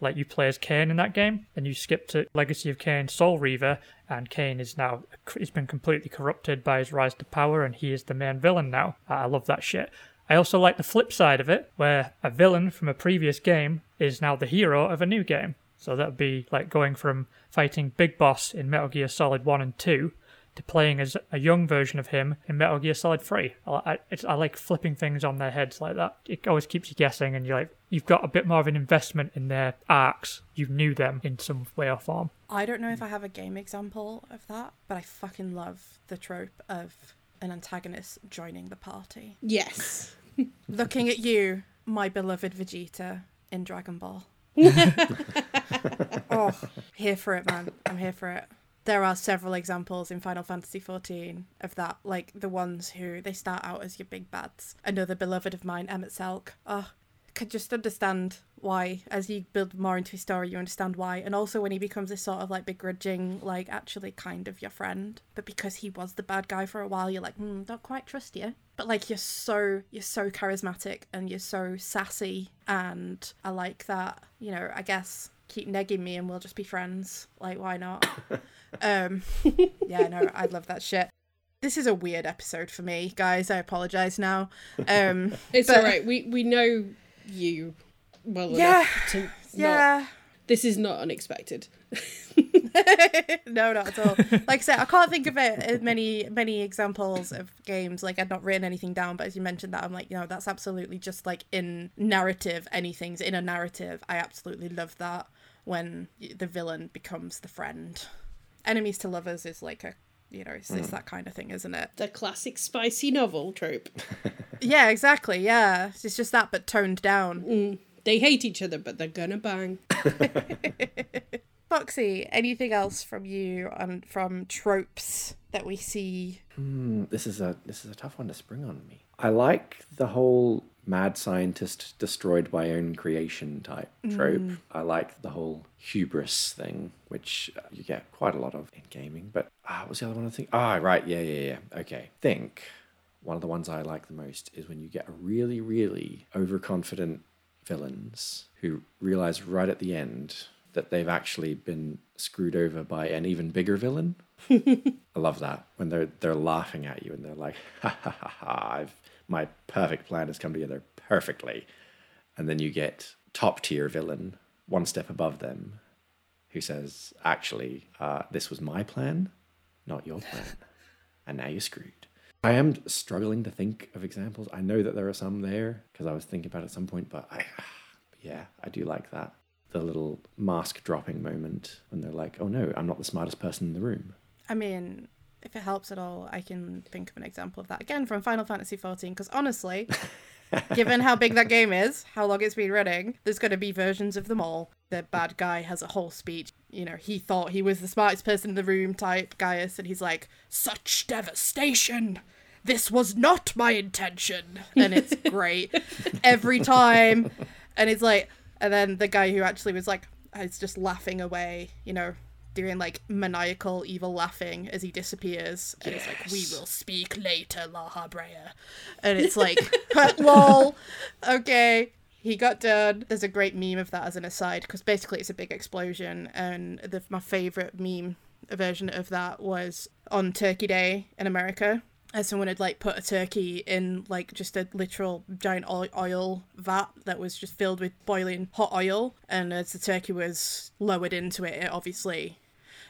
Like you play as Kain in that game, and you skip to Legacy of Kain Soul Reaver, and Kain is now he's been completely corrupted by his rise to power, and he is the main villain now. I love that shit. I also like the flip side of it, where a villain from a previous game is now the hero of a new game. So that would be like going from fighting Big Boss in Metal Gear Solid 1 and 2 to playing as a young version of him in Metal Gear Solid 3. I, I, I like flipping things on their heads like that. It always keeps you guessing, and you're like you've got a bit more of an investment in their arcs. You knew them in some way or form. I don't know if I have a game example of that, but I fucking love the trope of an antagonist joining the party. Yes. Looking at you, my beloved Vegeta in Dragon Ball. oh, here for it, man. I'm here for it. There are several examples in Final Fantasy XIV of that, like the ones who they start out as your big bads. Another beloved of mine, Emet-Selch. Oh, could just understand why as you build more into his story you understand why. And also when he becomes this sort of like begrudging like actually kind of your friend but because he was the bad guy for a while you're like hmm don't quite trust you. But like you're so you're so charismatic and you're so sassy and i like that you know i guess keep negging me and we'll just be friends. Like why not? Um yeah no i love that shit. This is a weird episode for me guys i apologize now. Um It's but- all right. We we know you well Yeah, enough to not. yeah This is not unexpected. no, not at all. Like I said, I can't think of it as many many examples of games. Like I'd not written anything down, but as you mentioned that, I'm like, you know, that's absolutely just like in narrative. Anything's in a narrative. I absolutely love that when the villain becomes the friend. Enemies to lovers is like a, you know, it's, it's that kind of thing, isn't it? The classic spicy novel trope. Yeah, exactly. Yeah, it's just that, but toned down. They hate each other, but they're gonna bang. Foxy, anything else from you on from tropes that we see? Mm, this is a this is a tough one to spring on me. I like the whole mad scientist destroyed by own creation type trope. I like the whole hubris thing, which uh, you get quite a lot of in gaming. But ah, was the other one I think? Ah, right, yeah, yeah, yeah. Okay, think one of the ones I like the most is when you get a really, really overconfident villains who realize right at the end that they've actually been screwed over by an even bigger villain. I love that when they're they're laughing at you and they're like, ha ha ha ha! I've my perfect plan has come together perfectly, and then you get top tier villain one step above them, who says, actually, uh, this was my plan, not your plan, and now you're screwed. I am struggling to think of examples. I know that there are some there because I was thinking about it at some point, but I, yeah, I do like that. The little mask dropping moment when they're like, oh no, I'm not the smartest person in the room. I mean, if it helps at all, I can think of an example of that again from Final Fantasy XIV. Because honestly, given how big that game is, how long it's been running, there's going to be versions of them all. The bad guy has a whole speech. You know, he thought he was the smartest person in the room type Gaius, and he's like, such devastation. This was not my intention. And it's great every time. And it's like, and then the guy who actually was like, is just laughing away, you know, doing like maniacal evil laughing as he disappears. And it's like, we will speak later, Lahabrea. And it's like, lol, okay. He got done. There's a great meme of that as an aside because basically it's a big explosion. And the, my favorite meme version of that was on Turkey Day in America. As someone had like put a turkey in like just a literal giant oil, oil vat that was just filled with boiling hot oil, and as the turkey was lowered into it, it obviously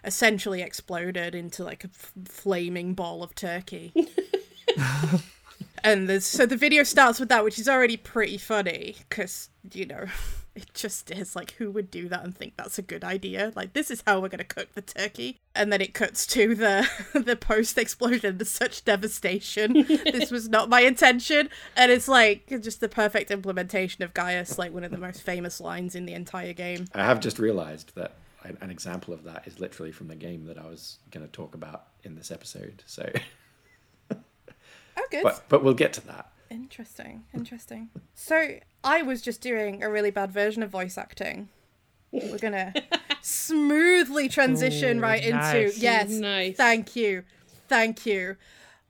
essentially exploded into like a f- flaming ball of turkey. and there's so the video starts with that, which is already pretty funny because you know it just is like who would do that and think that's a good idea? Like this is how we're gonna cook the turkey, and then it cuts to the the post explosion. There's such devastation. this was not my intention, and it's like just the perfect implementation of Gaius, like one of the most famous lines in the entire game. I have just realized that an an example of that is literally from the game that I was going to talk about in this episode. So, Oh, good. but but we'll get to that. Interesting, interesting. So I was just doing a really bad version of voice acting. We're gonna smoothly transition Ooh, right nice. into yes. Nice. Thank you, thank you.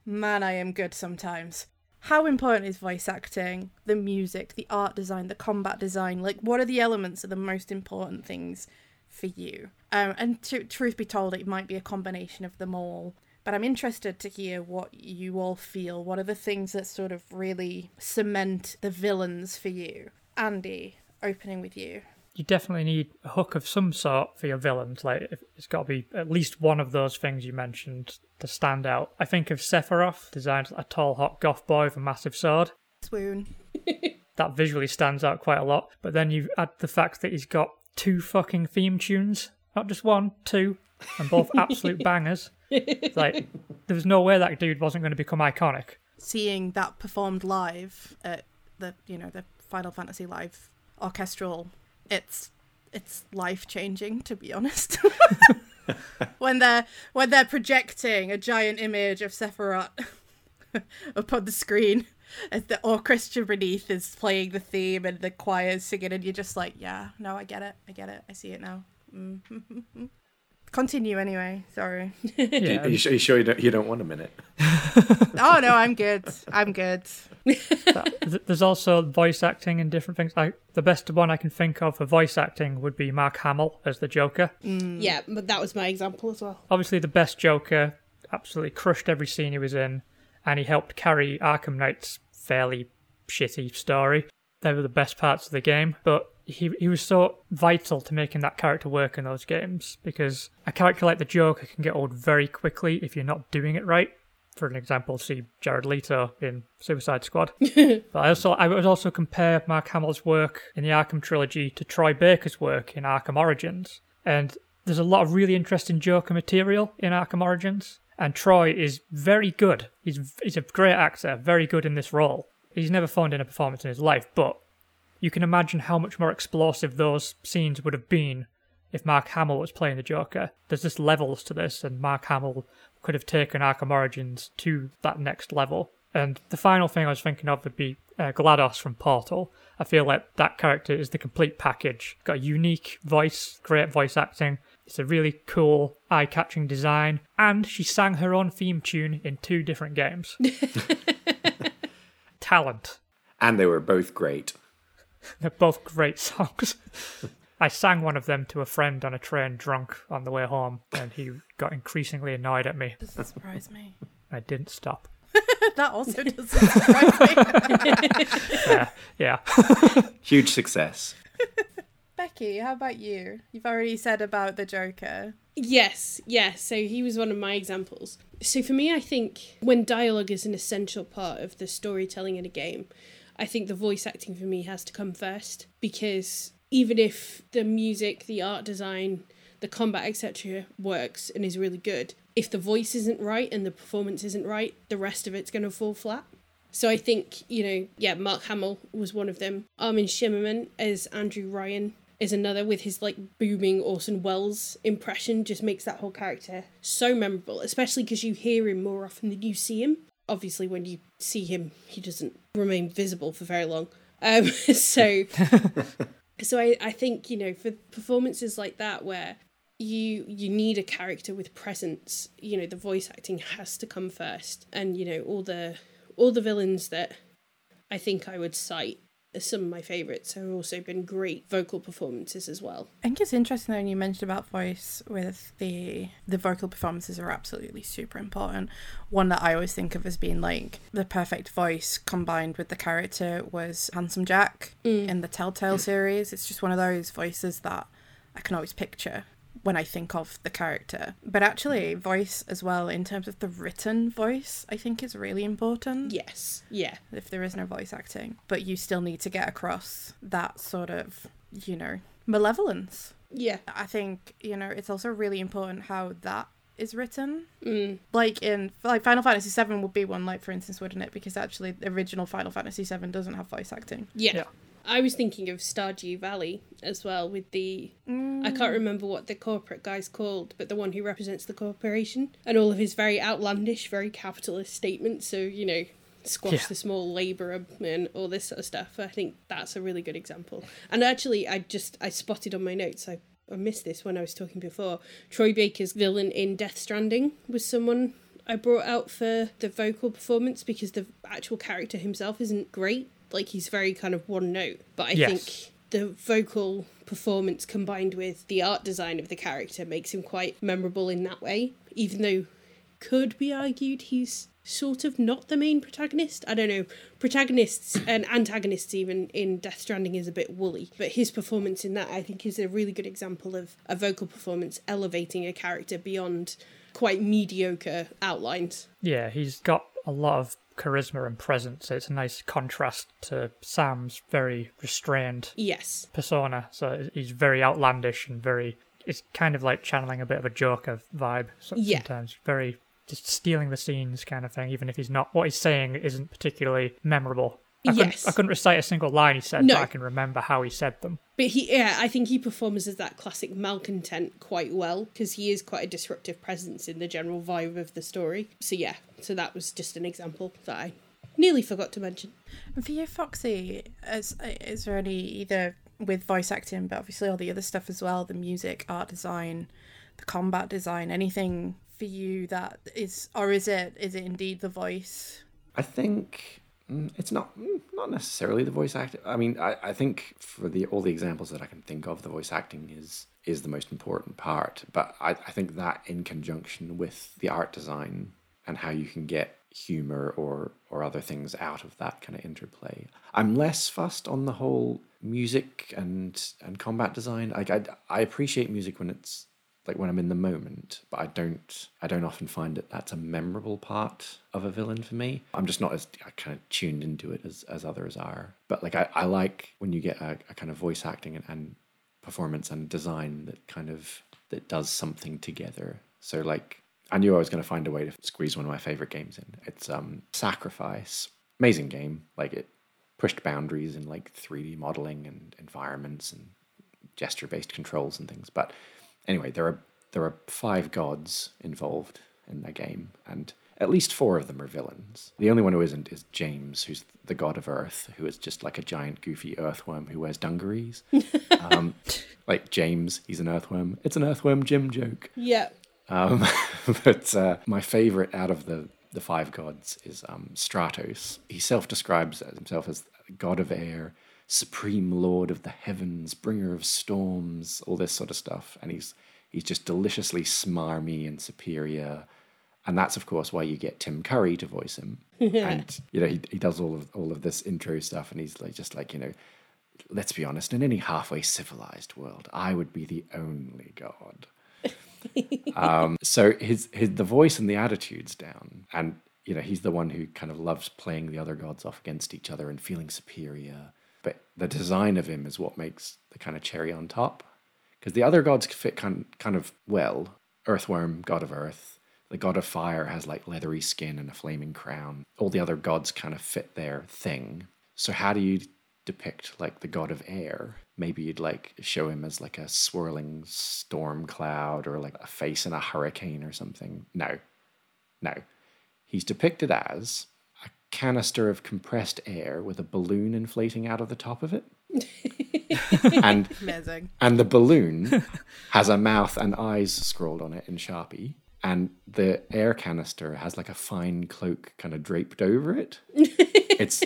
Man, I am good sometimes. How important is voice acting, the music, the art design, the combat design? Like, what are the elements of the most important things for you? Um, and to, truth be told, it might be a combination of them all. But I'm interested to hear what you all feel. What are the things that sort of really cement the villains for you? Andy, opening with you. You definitely need a hook of some sort for your villains. Like it's got to be at least one of those things you mentioned to stand out. I think of Sephiroth, designed a tall, hot goth boy with a massive sword. Swoon. that visually stands out quite a lot. But then you add the fact that he's got two fucking theme tunes, not just one, two, and both absolute bangers. Like, there was no way that dude wasn't going to become iconic. Seeing that performed live at the you know the Final Fantasy Live orchestral, it's it's life changing to be honest. when they're when they're projecting a giant image of Sephiroth up on the screen as the orchestra beneath is playing the theme and the choir's singing and you're just like yeah no i get it i get it i see it now mm continue anyway sorry Yeah, Are you, su- are you sure you don't, you don't want a minute? oh no i'm good i'm good There's also voice acting and different things. I, the best one I can think of for voice acting would be Mark Hamill as the Joker. Yeah, but that was my example as well. Obviously, the best Joker, absolutely crushed every scene he was in, and he helped carry Arkham Knight's fairly shitty story. They were the best parts of the game, but he he was so vital to making that character work in those games because a character like the Joker can get old very quickly if you're not doing it right. For an example, see Jared Leto in Suicide Squad. but I also I would also compare Mark Hamill's work in the Arkham trilogy to Troy Baker's work in Arkham Origins. And there's a lot of really interesting Joker material in Arkham Origins, and Troy is very good. He's he's a great actor, very good in this role. He's never phoned in a performance in his life, but you can imagine how much more explosive those scenes would have been if Mark Hamill was playing the Joker. There's just levels to this, and Mark Hamill could have taken Arkham Origins to that next level. And the final thing I was thinking of would be uh, GLaDOS from Portal. I feel like that character is the complete package. Got a unique voice, great voice acting. It's a really cool, eye catching design. And she sang her own theme tune in two different games. Talent. And they were both great. They're both great songs. I sang one of them to a friend on a train drunk on the way home, and he got increasingly annoyed at me. doesn't surprise me I didn't stop. that also doesn't surprise me Yeah, yeah. Huge success. Becky how about you you've already said about the joker Yes, yes. So he was one of my examples. So for me, I think when dialogue is an essential part of the storytelling in a game, I think the voice acting for me has to come first because even if the music, the art design, the combat, etc., works and is really good, if the voice isn't right and the performance isn't right, the rest of it's going to fall flat. So I think, you know, yeah, Mark Hamill was one of them. Armin Shimerman as Andrew Ryan is another with his like booming Orson Welles impression just makes that whole character so memorable, especially because you hear him more often than you see him. Obviously, when you see him, he doesn't remain visible for very long. Um, so, so I, I think you know for performances like that where you you need a character with presence, you know the voice acting has to come first, and you know all the all the villains that I think I would cite some of my favourites have also been great vocal performances as well. I think it's interesting though when you mentioned about voice with the the vocal performances are absolutely super important. One that I always think of as being like the perfect voice combined with the character was Handsome Jack mm. in the Telltale series. It's just one of those voices that I can always picture when I think of the character. But actually voice as well in terms of the written voice I think is really important Yes, yeah, if there is no voice acting. But you still need to get across that sort of, you know, malevolence. yeah, I think, you know, it's also really important how that is written. mm, Like in like Final Fantasy 7 would be one like for instance, wouldn't it? Because actually the original Final Fantasy 7 doesn't have voice acting. yeah. Yeah. I was thinking of Stardew Valley as well with the I can't mm. remember what the corporate guy's called, but the one who represents the corporation and all of his very outlandish, very capitalist statements. So you know, squash Yeah. the small labourer and all this sort of stuff. I think that's a really good example. And actually, I just I spotted on my notes. I I missed this when I was talking before. Troy Baker's villain in Death Stranding was someone I brought out for the vocal performance because the actual character himself isn't great. Like he's very kind of one note. But I Yes. think the vocal performance combined with the art design of the character makes him quite memorable in that way. Even though could be argued he's sort of not the main protagonist. I don't know. Protagonists and antagonists even in Death Stranding is a bit woolly, but his performance in that I think is a really good example of a vocal performance elevating a character beyond quite mediocre outlines. Yeah, he's got a lot of charisma and presence. It's a nice contrast to Sam's very restrained Yes. persona. So he's very outlandish and very. It's kind of like channeling a bit of a Joker vibe Yeah. sometimes. Very just stealing the scenes kind of thing, even if he's not. What he's saying isn't particularly memorable. I couldn't, Yes. I couldn't recite a single line he said, No. but I can remember how he said them. But he, yeah, I think he performs as that classic malcontent quite well because he is quite a disruptive presence in the general vibe of the story. So yeah, so that was just an example that I nearly forgot to mention. And for you, Foxy, is, is there any either with voice acting, but obviously all the other stuff as well, the music, art design, the combat design, anything for you that is, or is it, is it indeed the voice? I think it's not mm, not necessarily the voice acting. I mean, I, I think for the all the examples that I can think of, the voice acting is is the most important part. But I, I think that in conjunction with the art design and how you can get humor or or other things out of that kind of interplay. I'm less fussed on the whole music and and combat design. Like I I appreciate music when it's like when I'm in the moment, but I don't I don't often find that that's a memorable part of a villain for me. I'm just not as kind of tuned into it as, as others are. But like I, I like when you get a, a kind of voice acting and, and performance and design that kind of that does something together. So like I knew I was going to find a way to squeeze one of my favorite games in. It's um Sacrifice. Amazing game. Like it pushed boundaries in like 3D modeling and environments and gesture based controls and things. But anyway, there are there are five gods involved in the game, and at least four of them are villains. The only one who isn't is James, who's the god of Earth, who is just like a giant goofy earthworm who wears dungarees. um, like James, he's an earthworm. It's an earthworm Jim joke. Yeah. Um, but uh, my favorite out of the, the five gods is um, Stratos. He self describes himself as god of air, supreme lord of the heavens, bringer of storms, all this sort of stuff. And he's he's just deliciously smarmy and superior. And that's of course why you get Tim Curry to voice him. and you know he, he does all of all of this intro stuff, and he's like just like you know, let's be honest, in any halfway civilized world, I would be the only god. um, so his his the voice and the attitude's down, and you know he's the one who kind of loves playing the other gods off against each other and feeling superior. But the design of him is what makes the kind of cherry on top, because the other gods fit kind kind of well. Earthworm, god of earth. The god of fire has like leathery skin and a flaming crown. All the other gods kind of fit their thing. So how do you depict like the god of air? Maybe you'd like show him as like a swirling storm cloud or like a face in a hurricane or something. No. No. He's depicted as canister of compressed air with a balloon inflating out of the top of it. and Amazing. and the balloon has a mouth and eyes scrawled on it in Sharpie. And the air canister has like a fine cloak kind of draped over it. it's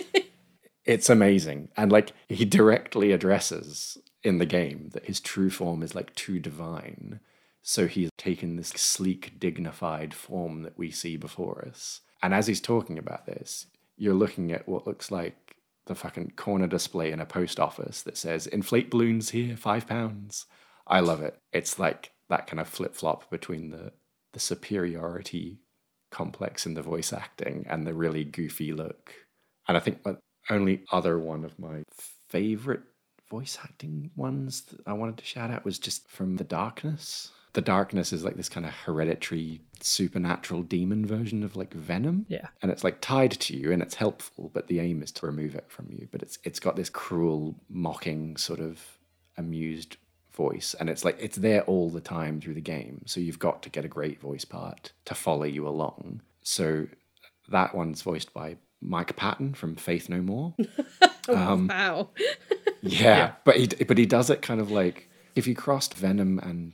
it's amazing. And like he directly addresses in the game that his true form is like too divine. So he's taken this sleek, dignified form that we see before us. And as he's talking about this, you're looking at what looks like the fucking corner display in a post office that says inflate balloons here, five pounds. I love it. It's like that kind of flip flop between the the superiority complex in the voice acting and the really goofy look. And I think my only other one of my favorite voice acting ones that I wanted to shout out was just from The Darkness. The Darkness is like this kind of hereditary supernatural demon version of like Venom. Yeah. And it's like tied to you and it's helpful, but the aim is to remove it from you. But it's it's got this cruel, mocking, sort of amused voice and it's like it's there all the time through the game so you've got to get a great voice part to follow you along so that one's voiced by mike patton from faith no more oh, um, wow. yeah, but he but he does it kind of like if you crossed venom and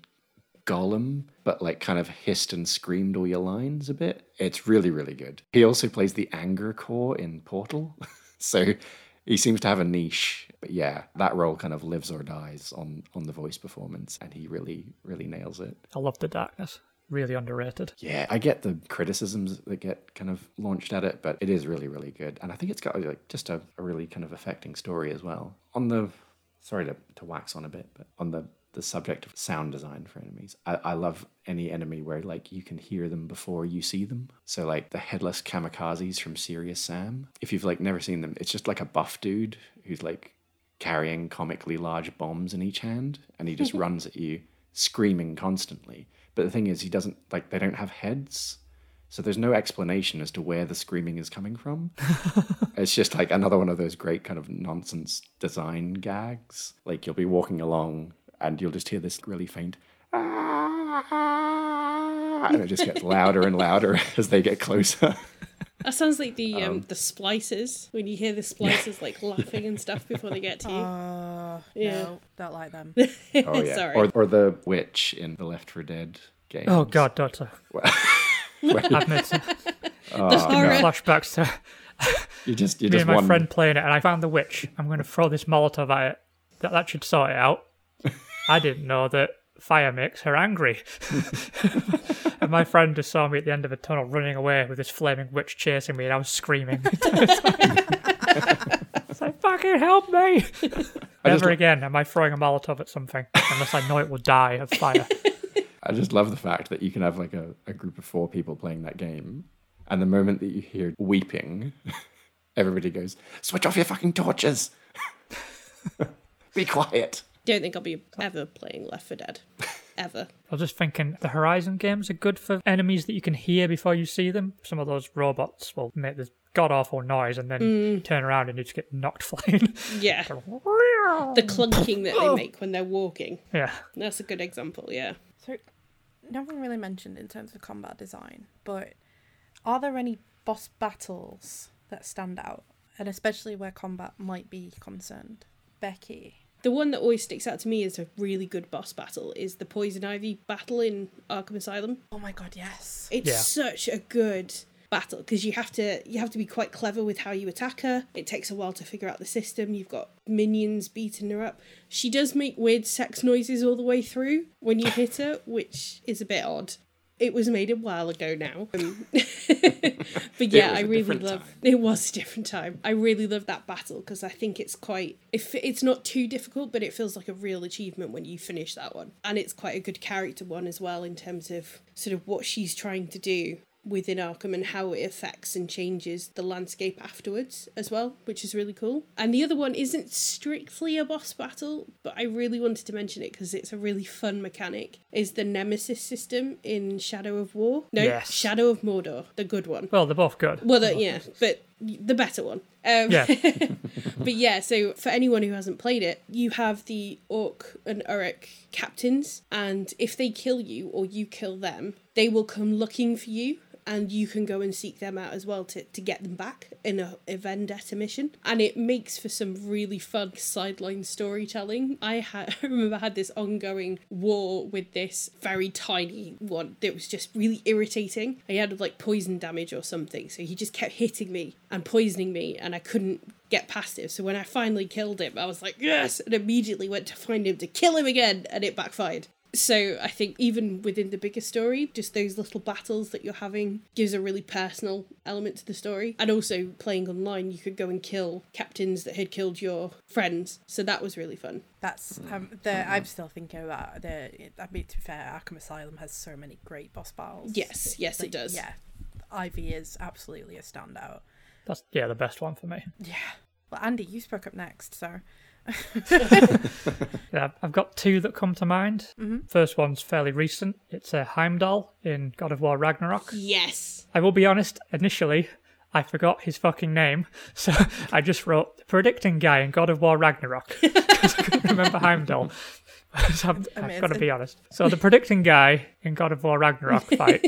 gollum but like kind of hissed and screamed all your lines a bit. It's really really good. He also plays the anger core in portal. So he seems to have a niche. But yeah that role kind of lives or dies on on the voice performance and he really really nails it. I love the darkness. Really underrated. yeah i get the criticisms that get kind of launched at it but it is really really good. And i think it's got like just a, a really kind of affecting story as well. On the sorry to, to wax on a bit but on the the subject of sound design for enemies. I, I love any enemy where like you can hear them before you see them. So like the headless kamikazes from Serious Sam. If you've like never seen them, it's just like a buff dude who's like carrying comically large bombs in each hand and he just runs at you screaming constantly. But the thing is he doesn't like they don't have heads. So there's no explanation as to where the screaming is coming from. it's just like another one of those great kind of nonsense design gags. Like you'll be walking along and you'll just hear this really faint "Ah," and it just gets louder and louder as they get closer. That sounds like the um, the splicers when you hear the splicers like laughing and stuff before they get to you. Oh, Yeah. no, don't like them. Oh yeah. Sorry. Or or the witch in the Left 4 Dead game. Oh god, Doctor. I've made some the horror. flashbacks to You just you me just and my one friend playing it, and I found the witch. I'm going to throw this Molotov at it. That that should sort it out. I didn't know that fire makes her angry. and my friend just saw me at the end of a tunnel running away with this flaming witch chasing me, and I was screaming. it's like, fucking help me! just Never again am I throwing a Molotov at something unless I know it will die of fire. I just love the fact that you can have like a, a group of four people playing that game, and the moment that you hear weeping, everybody goes, "Switch off your fucking torches! Be quiet!" Don't think I'll be ever playing Left 4 Dead. Ever. I was just thinking the Horizon games are good for enemies that you can hear before you see them. Some of those robots will make this god awful noise and then Mm. turn around and you just get knocked flying. Yeah. The clunking that they make when they're walking. yeah. That's a good example, yeah. So, no one really mentioned in terms of combat design, but are there any boss battles that stand out, and especially where combat might be concerned? Becky. The one that always sticks out to me as a really good boss battle is the Poison Ivy battle in Arkham Asylum. Oh my god, yes. It's Yeah. such a good battle because you have to you have to be quite clever with how you attack her. It takes a while to figure out the system. You've got minions beating her up. She does make weird sex noises all the way through when you hit her, which is a bit odd. It was made a while ago now. Um, but yeah, I really love time. it was a different time. I really love that battle because I think it's quite if it's not too difficult, but it feels like a real achievement when you finish that one. And it's quite a good character one as well in terms of sort of what she's trying to do within Arkham and how it affects and changes the landscape afterwards as well, which is really cool. And the other one isn't strictly a boss battle, but I really wanted to mention it because it's a really fun mechanic. Is the Nemesis system in Shadow of War? No, Yes. Shadow of Mordor, the good one. Well, they're both good. Well, the, yeah, but the better one. Um, Yeah. but yeah, so for anyone who hasn't played it, you have the Orc and Uruk captains, and if they kill you or you kill them, they will come looking for you. And you can go and seek them out as well to, to get them back in a, a vendetta mission. And it makes for some really fun sideline storytelling. I, had, I remember I had this ongoing war with this very tiny one that was just really irritating. He had like poison damage or something, so he just kept hitting me and poisoning me, and I couldn't get past it. So when I finally killed him, I was like, yes, and immediately went to find him to kill him again, and it backfired. So I think even within the bigger story, just those little battles that you're having gives a really personal element to the story. And also playing online, you could go and kill captains that had killed your friends. So that was really fun. That's um, the. I'm still thinking about the. I mean, to be fair, Arkham Asylum has so many great boss battles. Yes, yes, it does. Yeah, Ivy is absolutely a standout. That's yeah, the best one for me. Yeah. Well, Andy, you spoke up next, so Yeah, I've got two that come to mind. First one's fairly recent. It's uh, Heimdall in God of War Ragnarok. Yes. I will be honest, initially, I forgot his fucking name, so I just wrote the predicting guy in God of War Ragnarok because I couldn't remember Heimdall. So I'm, I've got to be honest. So the predicting guy in God of War Ragnarok fight,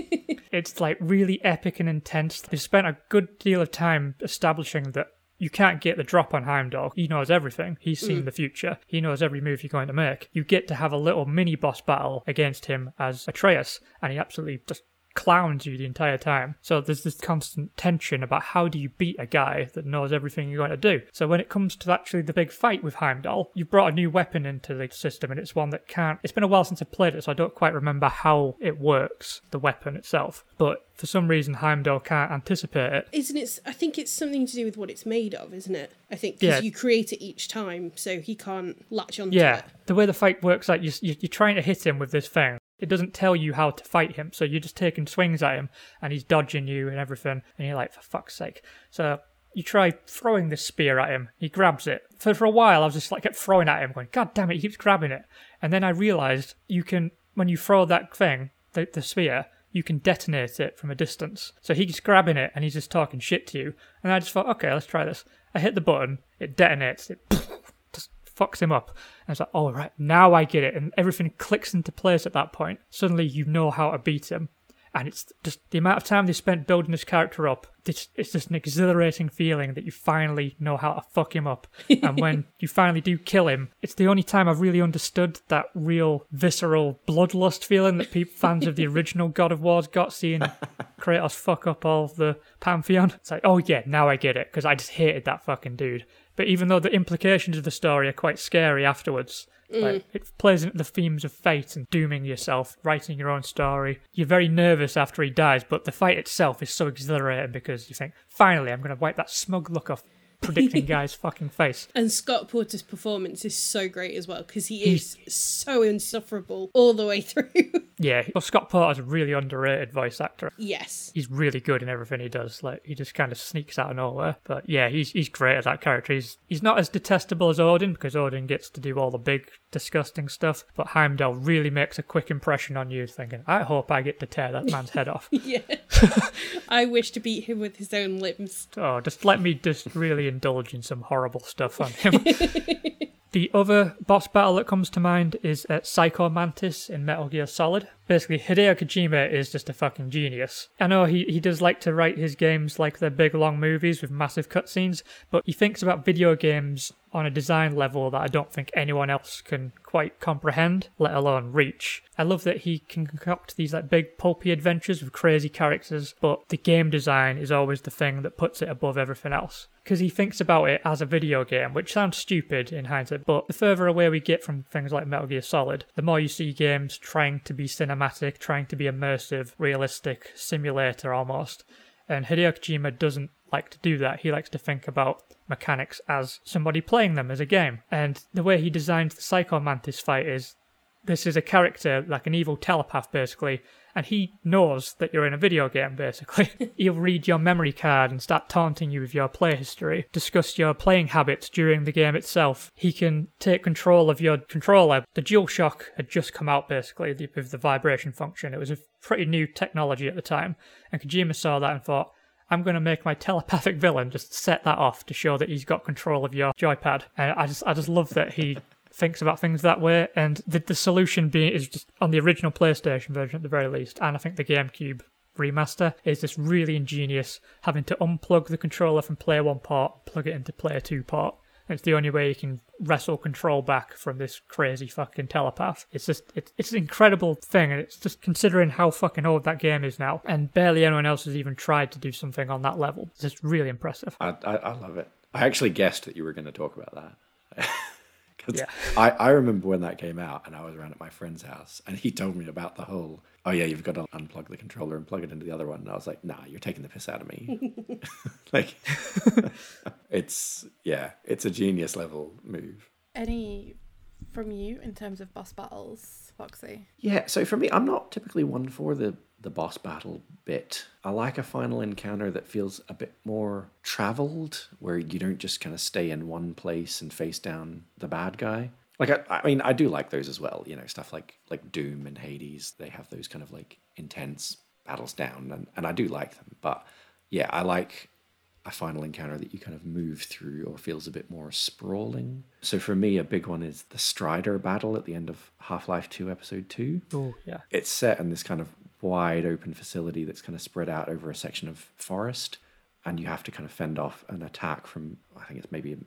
it's like really epic and intense. They spent a good deal of time establishing that you can't get the drop on Heimdall. He knows everything. He's seen mm. the future. He knows every move you're going to make. You get to have a little mini boss battle against him as Atreus, and he absolutely just clowns you the entire time. So there's this constant tension about how do you beat a guy that knows everything you're going to do. So when it comes to actually the big fight with Heimdall, you've brought a new weapon into the system and it's one that can't. It's been a while since I played it, so I don't quite remember how it works, the weapon itself. But for some reason, Heimdall can't anticipate it. Isn't it? I think it's something to do with what it's made of, isn't it? I think because Yeah. you create it each time, so he can't latch onto Yeah, it. the way the fight works, like you, you, you're trying to hit him with this thing. It doesn't tell you how to fight him, so you're just taking swings at him, and he's dodging you and everything, and you're like, for fuck's sake. So you try throwing this spear at him. He grabs it. For for a while, I was just like kept throwing at him, going, God damn it, he keeps grabbing it. And then I realized you can, when you throw that thing, the, the spear, you can detonate it from a distance. So he's grabbing it and he's just talking shit to you. And I just thought, okay, let's try this. I hit the button, it detonates, it just fucks him up. And it's like, oh, right, now I get it. And everything clicks into place at that point. Suddenly you know how to beat him. And it's just the amount of time they spent building this character up. It's, it's just an exhilarating feeling that you finally know how to fuck him up. and when you finally do kill him, it's the only time I've really understood that real visceral bloodlust feeling that people, fans of the original God of War's got seeing Kratos fuck up all the Pantheon. It's like, oh yeah, now I get it, because I just hated that fucking dude. But even though the implications of the story are quite scary afterwards, mm. like, it plays into the themes of fate and dooming yourself, writing your own story. You're very nervous after he dies, but the fight itself is so exhilarating because you think, finally, I'm going to wipe that smug look off predicting guy's fucking face. And Scott Porter's performance is so great as well because he is so insufferable all the way through. Yeah, well, Scott Porter's a really underrated voice actor. yes. He's really good in everything he does. Like he just kind of sneaks out of nowhere. But yeah, he's he's great at that character. He's he's not as detestable as Odin because Odin gets to do all the big disgusting stuff. But Heimdall really makes a quick impression on you, thinking, I hope I get to tear that man's head off. Yeah. I wish to beat him with his own limbs. Oh, just let me just really indulge in some horrible stuff on him. the other boss battle that comes to mind is uh, at Psycho Mantis in Metal Gear Solid. Basically, Hideo Kojima is just a fucking genius. I know he, he does like to write his games like they're big long movies with massive cutscenes, but he thinks about video games on a design level that I don't think anyone else can quite comprehend, let alone reach. I love that he can concoct these like big pulpy adventures with crazy characters, but the game design is always the thing that puts it above everything else. Because he thinks about it as a video game, which sounds stupid in hindsight, but the further away we get from things like Metal Gear Solid, the more you see games trying to be cinematic, trying to be immersive, realistic, simulator almost. And Hideo Kojima doesn't like to do that. He likes to think about mechanics as somebody playing them as a game. And the way he designed the Psycho Mantis fight is this is a character, like an evil telepath basically, and he knows that you're in a video game basically. He'll read your memory card and start taunting you with your play history, discuss your playing habits during the game itself. He can take control of your controller. The DualShock had just come out basically with the vibration function. It was a pretty new technology at the time, and Kojima saw that and thought, I'm going to make my telepathic villain just set that off to show that he's got control of your joypad. And I just, I just love that he thinks about things that way. And the, the solution being is just on the original PlayStation version at the very least, and I think the GameCube remaster is just really ingenious, having to unplug the controller from Player One part, plug it into Player Two part. It's the only way you can wrestle control back from this crazy fucking telepath. It's just, it's, it's an incredible thing, and it's just considering how fucking old that game is now, and barely anyone else has even tried to do something on that level. It's just really impressive. I, I, I love it. I actually guessed that you were going to talk about that. Yeah. I, I remember when that came out and I was around at my friend's house and he told me about the whole, oh yeah, you've got to unplug the controller and plug it into the other one. And I was like, nah, you're taking the piss out of me. like, it's, yeah, it's a genius level move. Any from you in terms of boss battles, Foxy? Yeah, so for me, I'm not typically one for the the boss battle bit. I like a final encounter that feels a bit more traveled, where you don't just kind of stay in one place and face down the bad guy. Like I, I mean, I do like those as well. You know, stuff like like Doom and Hades. They have those kind of like intense battles down, and and I do like them. But yeah, I like a final encounter that you kind of move through or feels a bit more sprawling. So for me, a big one is the Strider battle at the end of Half Life 2, Episode 2. Oh, yeah. It's set in this kind of wide open facility that's kind of spread out over a section of forest, and you have to kind of fend off an attack from, I think it's maybe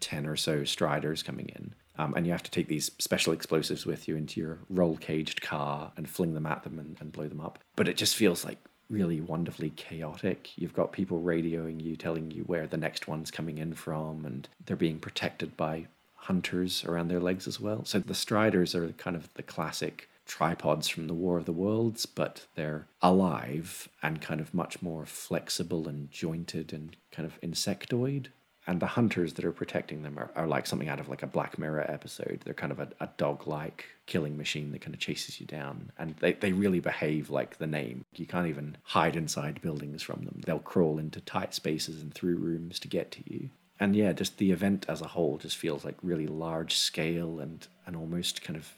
10 or so Striders coming in. Um, and you have to take these special explosives with you into your roll caged car and fling them at them and, and blow them up. But it just feels like really wonderfully chaotic. You've got people radioing you, telling you where the next one's coming in from, and they're being protected by hunters around their legs as well. So the Striders are kind of the classic tripods from the War of the Worlds, but they're alive and kind of much more flexible and jointed and kind of insectoid. And the hunters that are protecting them are, are like something out of like a Black Mirror episode. They're kind of a, a dog like killing machine that kind of chases you down. And they, they really behave like the name. You can't even hide inside buildings from them. They'll crawl into tight spaces and through rooms to get to you and yeah, just the event as a whole just feels like really large scale and and almost kind of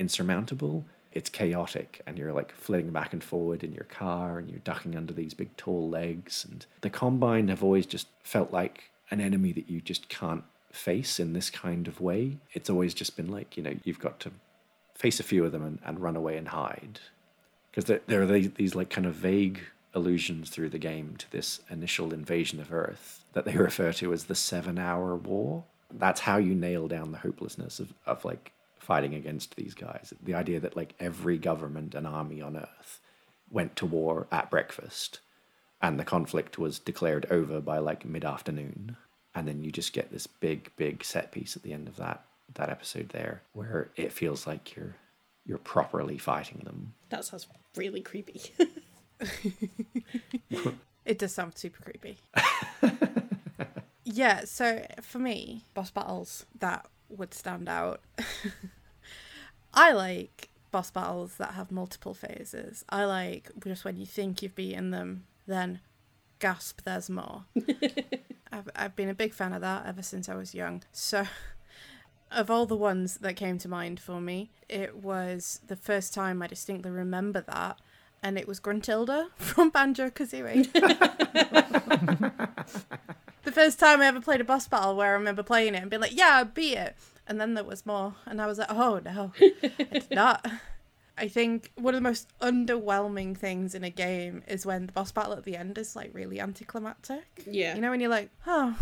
insurmountable. It's chaotic, and you're like flitting back and forward in your car, and you're ducking under these big tall legs. And the combine have always just felt like an enemy that you just can't face in this kind of way. It's always just been like you know you've got to face a few of them and, and run away and hide because there, there are these, these like kind of vague allusions through the game to this initial invasion of Earth that they refer to as the seven hour war. That's how you nail down the hopelessness of, of like fighting against these guys. The idea that like every government and army on Earth went to war at breakfast and the conflict was declared over by like mid afternoon. And then you just get this big, big set piece at the end of that that episode there where it feels like you're you're properly fighting them. That sounds really creepy. it does sound super creepy. yeah, so for me, boss battles that would stand out. I like boss battles that have multiple phases. I like just when you think you've beaten them, then gasp, there's more. I've, I've been a big fan of that ever since I was young. So, of all the ones that came to mind for me, it was the first time I distinctly remember that and it was Gruntilda from Banjo Kazooie. the first time I ever played a boss battle where I remember playing it and being like, yeah, I beat it. And then there was more. And I was like, oh no, it's not. I think one of the most underwhelming things in a game is when the boss battle at the end is like really anticlimactic. Yeah. You know, when you're like, oh,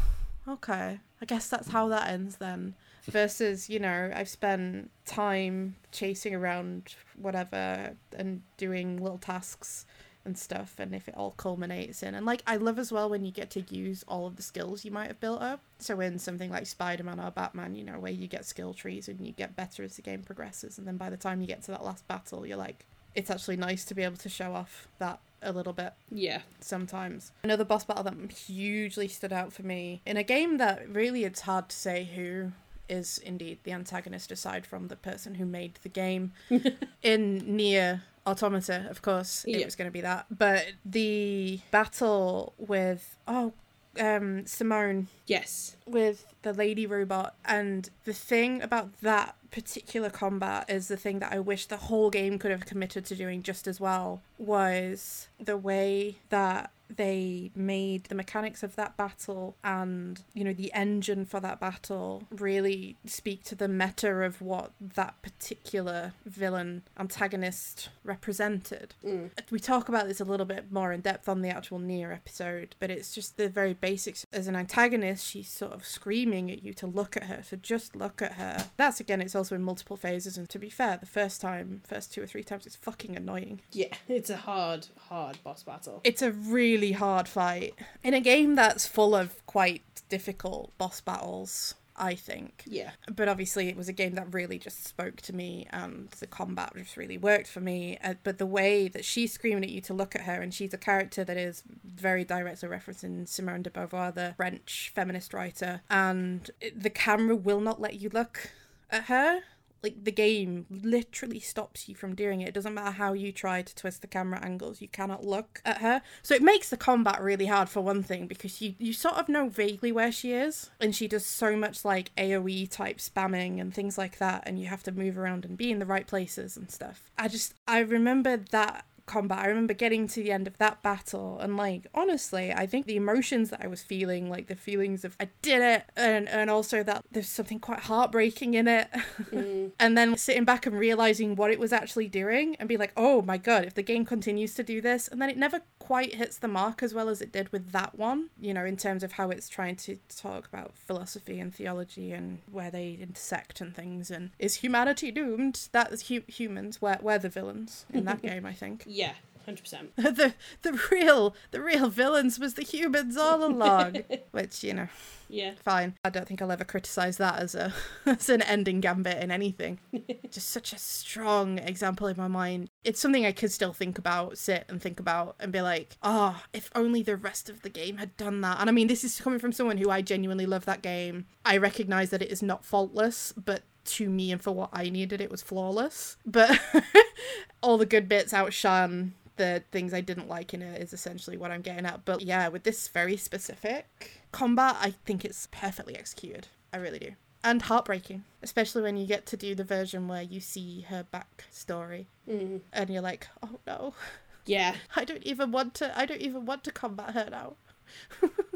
okay, I guess that's how that ends then versus you know i've spent time chasing around whatever and doing little tasks and stuff and if it all culminates in and like i love as well when you get to use all of the skills you might have built up so in something like spider-man or batman you know where you get skill trees and you get better as the game progresses and then by the time you get to that last battle you're like it's actually nice to be able to show off that a little bit yeah sometimes another boss battle that hugely stood out for me in a game that really it's hard to say who is indeed the antagonist aside from the person who made the game. in NieR Automata, of course, it was going to be that. But the battle with oh um Simone. Yes. With the lady robot and the thing about that particular combat is the thing that I wish the whole game could have committed to doing just as well was the way that they made the mechanics of that battle and you know the engine for that battle really speak to the meta of what that particular villain antagonist represented. Mm. we talk about this a little bit more in depth on the actual NieR episode but it's just the very basics. As an antagonist she's sort of screaming at you to look at her so just look at her. That's again it's also in multiple phases and to be fair the first time first two or three times it's fucking annoying. Yeah it's a hard hard boss battle. It's a really really hard fight in a game that's full of quite difficult boss battles. I think. Yeah. But obviously, it was a game that really just spoke to me, and the combat just really worked for me. Uh, but the way that she's screaming at you to look at her, and she's a character that is very directly referencing Simone de Beauvoir, the French feminist writer, and the camera will not let you look at her like the game literally stops you from doing it. It doesn't matter how you try to twist the camera angles, you cannot look at her. So it makes the combat really hard for one thing because you you sort of know vaguely where she is and she does so much like AoE type spamming and things like that and you have to move around and be in the right places and stuff. I just I remember that combat. I remember getting to the end of that battle and like honestly, I think the emotions that I was feeling, like the feelings of I did it and and also that there's something quite heartbreaking in it. Mm. and then sitting back and realizing what it was actually doing and be like, "Oh my god, if the game continues to do this." And then it never quite hits the mark as well as it did with that one, you know, in terms of how it's trying to talk about philosophy and theology and where they intersect and things and is humanity doomed? That's hu- humans. We're, we're the villains in that game, I think. Yeah. 100%. the the real the real villains was the humans all along, which you know, yeah, fine. I don't think I'll ever criticize that as a as an ending gambit in anything. Just such a strong example in my mind. It's something I could still think about, sit and think about, and be like, oh, if only the rest of the game had done that. And I mean, this is coming from someone who I genuinely love that game. I recognize that it is not faultless, but to me and for what I needed, it was flawless. But all the good bits outshone the things I didn't like in it is essentially what I'm getting at. But yeah, with this very specific combat, I think it's perfectly executed. I really do. And heartbreaking, especially when you get to do the version where you see her backstory mm. and you're like, oh no. Yeah. I don't even want to I don't even want to combat her now.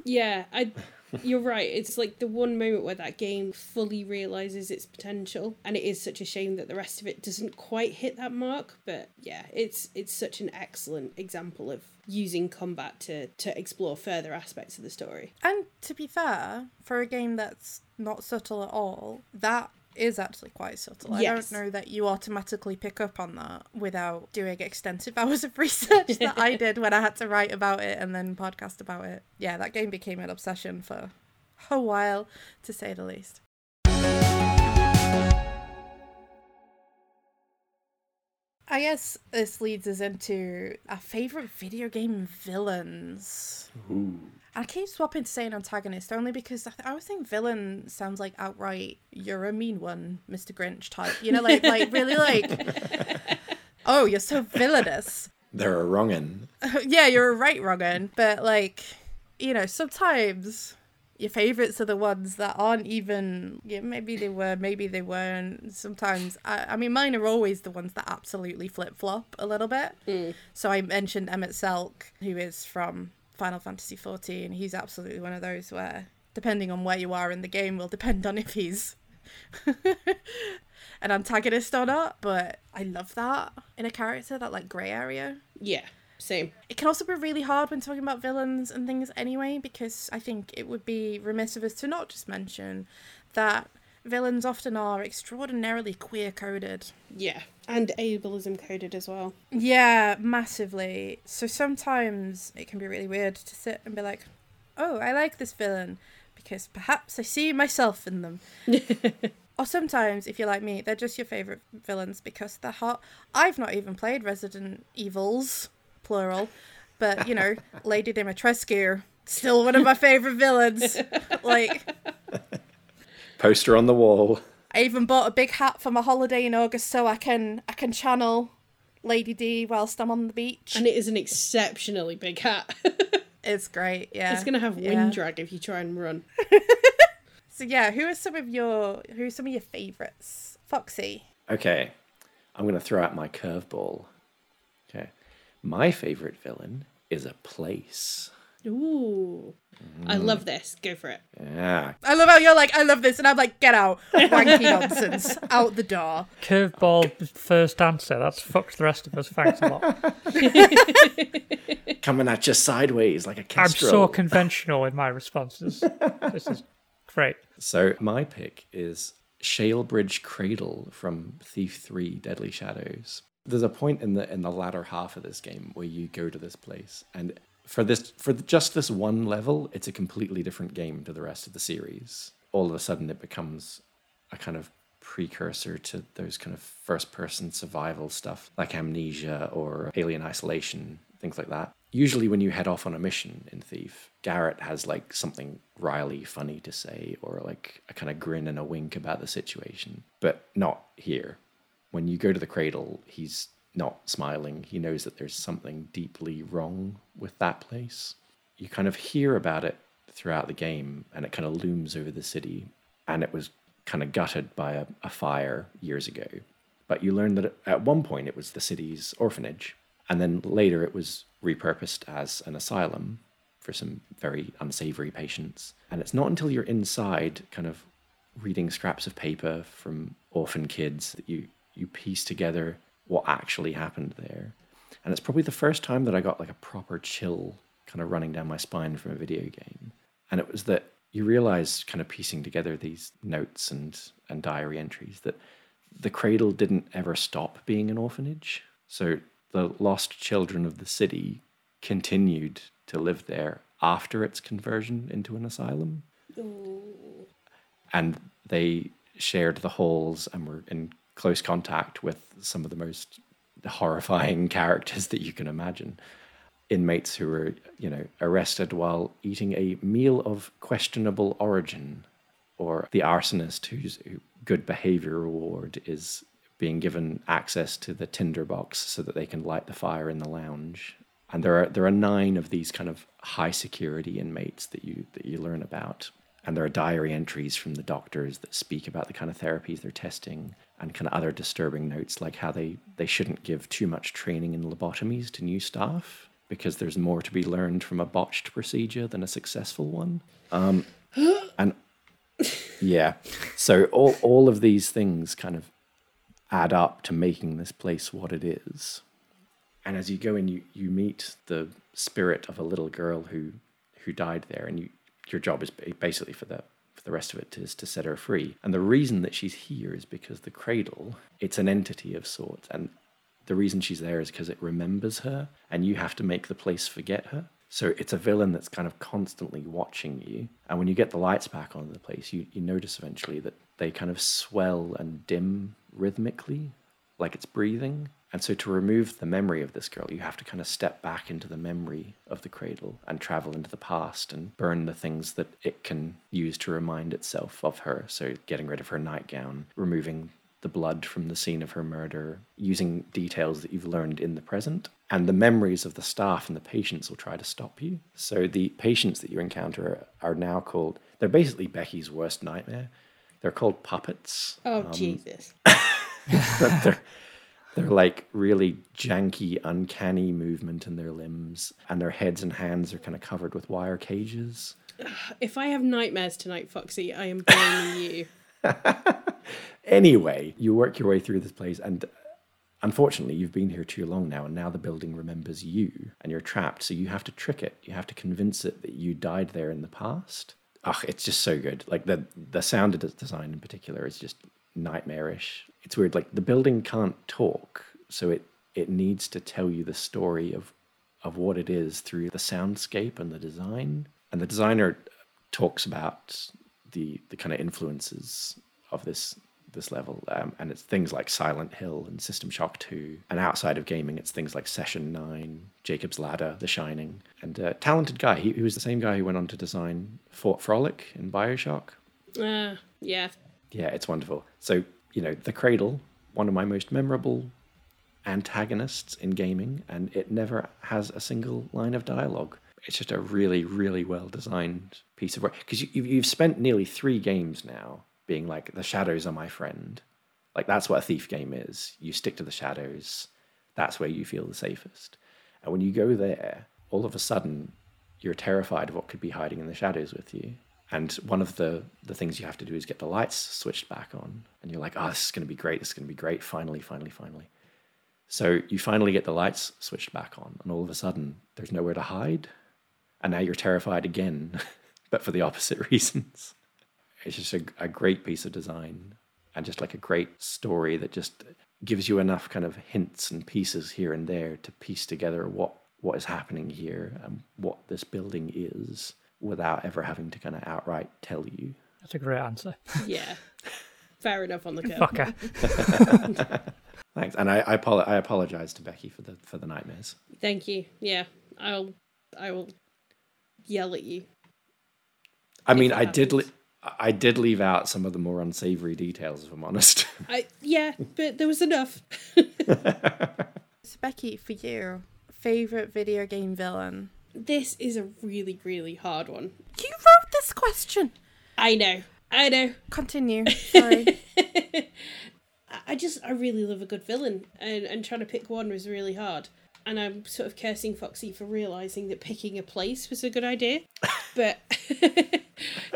Yeah, I you're right. It's like the one moment where that game fully realizes its potential, and it is such a shame that the rest of it doesn't quite hit that mark. But yeah, it's it's such an excellent example of using combat to to explore further aspects of the story. And to be fair, for a game that's not subtle at all, that is actually quite subtle. Yes. I don't know that you automatically pick up on that without doing extensive hours of research that I did when I had to write about it and then podcast about it. Yeah, that game became an obsession for a while, to say the least. I guess this leads us into our favorite video game villains. Ooh. I keep swapping to saying antagonist only because I, th- I always think villain sounds like outright you're a mean one, Mr. Grinch type. You know, like like really like oh you're so villainous. They're a wrongin. yeah, you're a right wrongin, but like you know sometimes your favorites are the ones that aren't even yeah maybe they were maybe they weren't sometimes i, I mean mine are always the ones that absolutely flip-flop a little bit mm. so i mentioned Emet-Selch who is from Final Fantasy XIV, he's absolutely one of those where, depending on where you are in the game, will depend on if he's an antagonist or not. But I love that in a character, that like grey area. Yeah, same. It can also be really hard when talking about villains and things anyway, because I think it would be remiss of us to not just mention that villains often are extraordinarily queer coded. Yeah, and ableism coded as well. Yeah, massively. So sometimes it can be really weird to sit and be like, oh, I like this villain because perhaps I see myself in them. or sometimes, if you're like me, they're just your favourite villains because they're hot. I've not even played Resident Evils, plural, but you know, Lady Dimitrescu, still one of my favourite villains. like, poster on the wall. I even bought a big hat for my holiday in August so I can I can channel Lady D whilst I'm on the beach. And it is an exceptionally big hat. it's great, yeah. It's gonna have wind yeah. drag if you try and run. so yeah, who are some of your who are some of your favourites? Foxy. Okay. I'm gonna throw out my curveball. Okay. My favourite villain is a place. Ooh. Mm. I love this. Go for it. Yeah. I love how you're like, I love this, and I'm like, get out. Wanky nonsense. Out the door. Curveball first answer. That's fucked the rest of us. Thanks a lot. Coming at you sideways like a kestrel. I'm so conventional in my responses. this is great. So my pick is Shalebridge Cradle from Thief 3 Deadly Shadows. There's a point in the in the latter half of this game where you go to this place and for this for just this one level, it's a completely different game to the rest of the series. All of a sudden, it becomes a kind of precursor to those kind of first person survival stuff like amnesia or alien isolation things like that usually when you head off on a mission in thief garrett has like something wryly funny to say or like a kind of grin and a wink about the situation but not here when you go to the cradle he's not smiling. He knows that there's something deeply wrong with that place. You kind of hear about it throughout the game, and it kind of looms over the city. And it was kind of gutted by a, a fire years ago. But you learn that at one point it was the city's orphanage. And then later it was repurposed as an asylum for some very unsavory patients. And it's not until you're inside, kind of reading scraps of paper from orphan kids, that you, you piece together what actually happened there. And it's probably the first time that I got like a proper chill kind of running down my spine from a video game. And it was that you realize, kind of piecing together these notes and, and diary entries, that the cradle didn't ever stop being an orphanage. So the lost children of the city continued to live there after its conversion into an asylum. And they shared the halls and were in close contact with some of the most horrifying characters that you can imagine. Inmates who were, you know, arrested while eating a meal of questionable origin, or the arsonist whose good behavior reward is being given access to the tinderbox so that they can light the fire in the lounge. And there are there are nine of these kind of high security inmates that you that you learn about. And there are diary entries from the doctors that speak about the kind of therapies they're testing and kind of other disturbing notes like how they, they shouldn't give too much training in lobotomies to new staff because there's more to be learned from a botched procedure than a successful one. Um, and yeah, so all, all of these things kind of add up to making this place what it is. And as you go in, you, you meet the spirit of a little girl who who died there, and you your job is basically for the the rest of it is to set her free. And the reason that she's here is because the cradle it's an entity of sorts, and the reason she's there is because it remembers her, and you have to make the place forget her. So it's a villain that's kind of constantly watching you. And when you get the lights back on the place, you, you notice eventually that they kind of swell and dim rhythmically, like it's breathing. And so, to remove the memory of this girl, you have to kind of step back into the memory of the cradle and travel into the past and burn the things that it can use to remind itself of her. So, getting rid of her nightgown, removing the blood from the scene of her murder, using details that you've learned in the present. And the memories of the staff and the patients will try to stop you. So, the patients that you encounter are now called, they're basically Becky's worst nightmare. They're called puppets. Oh, um, Jesus. they're, they're like really janky, uncanny movement in their limbs, and their heads and hands are kind of covered with wire cages. If I have nightmares tonight, Foxy, I am blaming you. anyway, you work your way through this place, and uh, unfortunately, you've been here too long now, and now the building remembers you, and you're trapped. So you have to trick it. You have to convince it that you died there in the past. Ugh, it's just so good. Like the the sound design in particular is just nightmarish. It's weird. Like the building can't talk, so it it needs to tell you the story of of what it is through the soundscape and the design. And the designer talks about the the kind of influences of this this level, um, and it's things like Silent Hill and System Shock Two. And outside of gaming, it's things like Session Nine, Jacob's Ladder, The Shining, and a talented guy. He, he was the same guy who went on to design Fort Frolic in Bioshock. Uh, yeah, yeah, it's wonderful. So, you know, The Cradle, one of my most memorable antagonists in gaming, and it never has a single line of dialogue. It's just a really, really well designed piece of work. Because you, you've spent nearly three games now being like, the shadows are my friend. Like, that's what a thief game is. You stick to the shadows, that's where you feel the safest. And when you go there, all of a sudden, you're terrified of what could be hiding in the shadows with you. And one of the, the things you have to do is get the lights switched back on. And you're like, oh, this is going to be great. This is going to be great. Finally, finally, finally. So you finally get the lights switched back on. And all of a sudden, there's nowhere to hide. And now you're terrified again, but for the opposite reasons. It's just a, a great piece of design and just like a great story that just gives you enough kind of hints and pieces here and there to piece together what, what is happening here and what this building is without ever having to kind of outright tell you. That's a great answer. yeah. Fair enough on the curve. Fucker. Thanks, and I I, apolo- I apologize to Becky for the for the nightmares. Thank you. Yeah, I'll I will yell at you. I mean, I did li- I did leave out some of the more unsavory details, if I'm honest. I yeah, but there was enough. so Becky, for you, favorite video game villain? This is a really, really hard one. You wrote this question. I know. I know. Continue. Sorry. I just, I really love a good villain, and, and trying to pick one was really hard. and I'm sort of cursing Foxy for realizing that picking a place was a good idea. but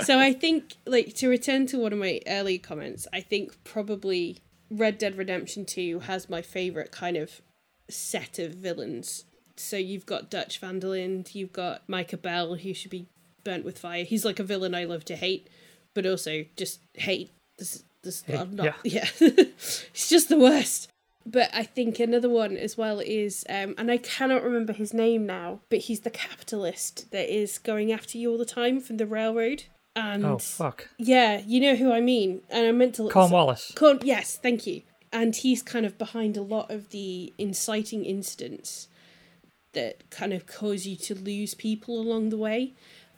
so I think, like, to return to one of my earlier comments, I think probably Red Dead Redemption 2 has my favorite kind of set of villains. So you've got Dutch van der Linde, you've got Micah Bell, who should be burnt with fire. He's like a villain I love to hate, but also just hate. This, this, I'm not, yeah. yeah. He's just the worst. But I think another one as well is, um, and I cannot remember his name now, but he's the capitalist that is going after you all the time from the railroad. And oh fuck! Yeah, you know who I mean. And I meant to. Cornwallis. Corn, yes, thank you. And he's kind of behind a lot of the inciting incidents that kind of cause you to lose people along the way.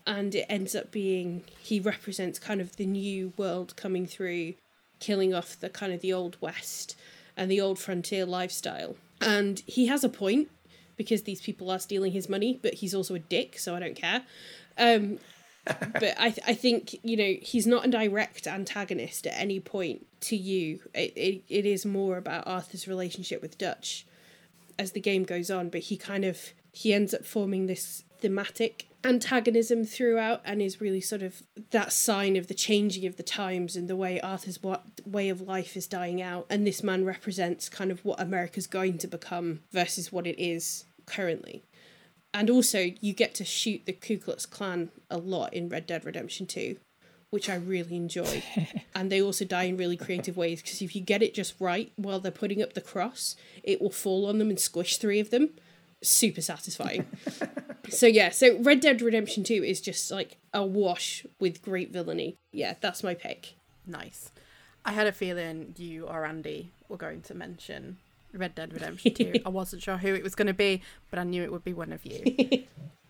And it ends up being he represents kind of the new world coming through, killing off the kind of the old west and the old frontier lifestyle. And he has a point because these people are stealing his money, but he's also a dick, so I don't care. Um, but I, th- I think you know he's not a direct antagonist at any point to you. It, it it is more about Arthur's relationship with Dutch as the game goes on. But he kind of he ends up forming this thematic antagonism throughout and is really sort of that sign of the changing of the times and the way Arthur's what way of life is dying out and this man represents kind of what America's going to become versus what it is currently. And also you get to shoot the Ku Klux Klan a lot in Red Dead Redemption 2, which I really enjoy. and they also die in really creative ways because if you get it just right while they're putting up the cross, it will fall on them and squish three of them super satisfying. so yeah, so Red Dead Redemption 2 is just like a wash with great villainy. Yeah, that's my pick. Nice. I had a feeling you or Andy were going to mention Red Dead Redemption 2. I wasn't sure who it was going to be, but I knew it would be one of you.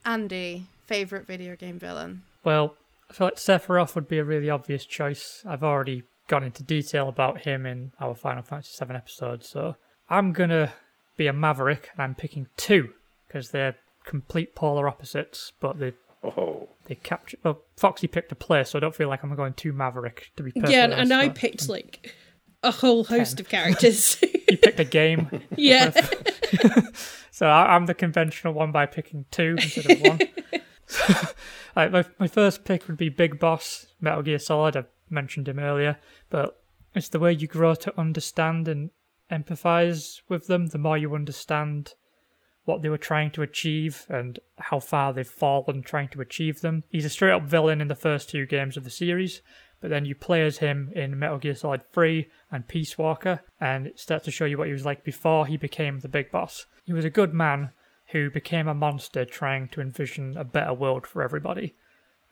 Andy, favorite video game villain? Well, I feel like Sephiroth would be a really obvious choice. I've already gone into detail about him in our Final Fantasy VII episode, so I'm gonna be a Maverick, and I'm picking two because they're complete polar opposites, but they oh. they capture. Well, Foxy picked a place, so I don't feel like I'm going too Maverick to be. Yeah, and I picked like a whole host ten. of characters. you picked a game. Yeah. so I, am the conventional one by picking two instead of one. like my, my first pick would be Big Boss, Metal Gear Solid. I mentioned him earlier, but it's the way you grow to understand and empathize with them, the more you understand what they were trying to achieve and how far they've fallen trying to achieve them. He's a straight up villain in the first two games of the series, but then you play as him in Metal Gear Solid 3 and Peace Walker, and it starts to show you what he was like before he became the big boss. He was a good man who became a monster trying to envision a better world for everybody,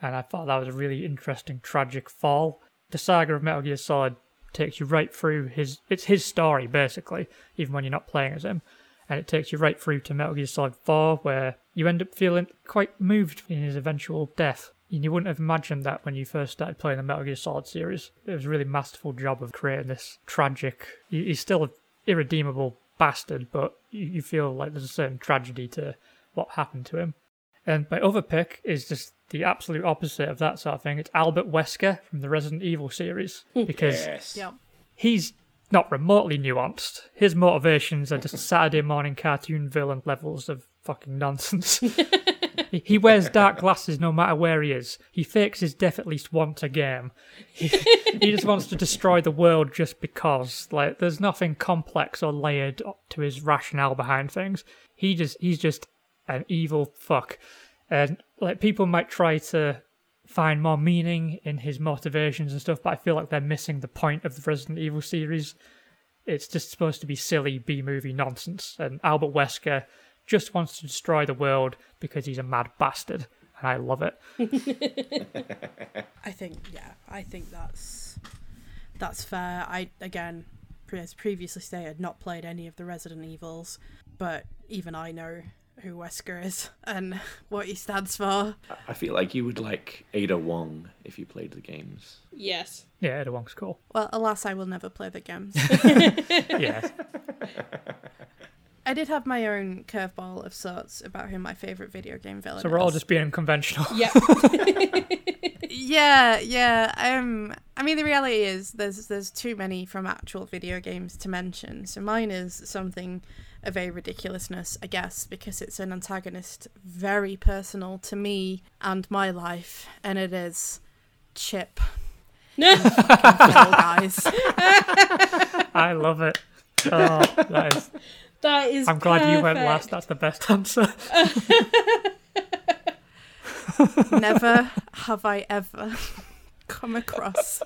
and I thought that was a really interesting, tragic fall. The saga of Metal Gear Solid takes you right through his it's his story basically, even when you're not playing as him. And it takes you right through to Metal Gear Solid 4, where you end up feeling quite moved in his eventual death. And you wouldn't have imagined that when you first started playing the Metal Gear Solid series. It was a really masterful job of creating this tragic. He's still an irredeemable bastard, but you feel like there's a certain tragedy to what happened to him. And my other pick is just the absolute opposite of that sort of thing. It's Albert Wesker from the Resident Evil series because yes. He's not remotely nuanced. His motivations are just Saturday morning cartoon villain levels of fucking nonsense. he wears dark glasses no matter where he is. He fakes his death at least once a game. He, he just wants to destroy the world just because. Like, there's nothing complex or layered to his rationale behind things. He just he's just an evil fuck. And like people might try to find more meaning in his motivations and stuff, but I feel like they're missing the point of the Resident Evil series. It's just supposed to be silly B movie nonsense, and Albert Wesker just wants to destroy the world because he's a mad bastard, and I love it. I think yeah, I think that's that's fair. I again, as previously stated, not played any of the Resident Evils, but even I know who Wesker is and what he stands for. I feel like you would like Ada Wong if you played the games. Yes. Yeah, Ada Wong's cool. Well, alas, I will never play the games. yeah. I did have my own curveball of sorts about who my favorite video game villain So we're all is. just being conventional. Yeah. yeah, yeah. Um, I mean, the reality is there's there's too many from actual video games to mention. So mine is something of a ridiculousness, I guess, because it's an antagonist very personal to me and my life, and it is Chip. Fall Guys. I love it. Oh, that is. That is. I'm glad you went last. That's the best answer. Never have I ever come across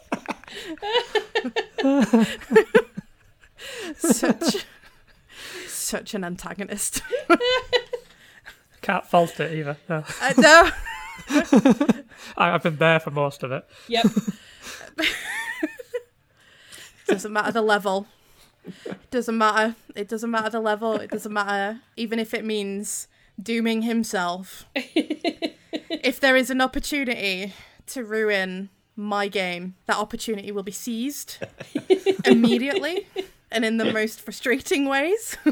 such such an antagonist. Can't fault it either. No. I know. I, I've been there for most of it. Yep. doesn't matter the level. It doesn't matter. It doesn't matter the level. It doesn't matter even if it means dooming himself. if there is an opportunity to ruin my game, that opportunity will be seized immediately and in the most frustrating ways.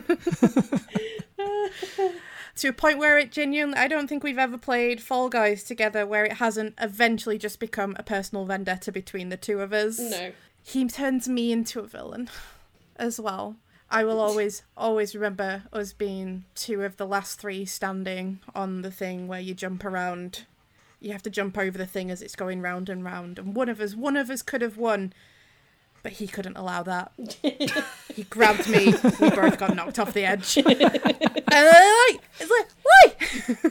to a point where it genuinely I don't think we've ever played Fall Guys together where it hasn't eventually just become a personal vendetta between the two of us No. he turns me into a villain as well. I will always, always remember us being two of the last three standing on the thing where you jump around. You have to jump over the thing as it's going round and round. And one of us, one of us could have won, but he couldn't allow that. he grabbed me. We both got knocked off the edge. and I like, it's like, why?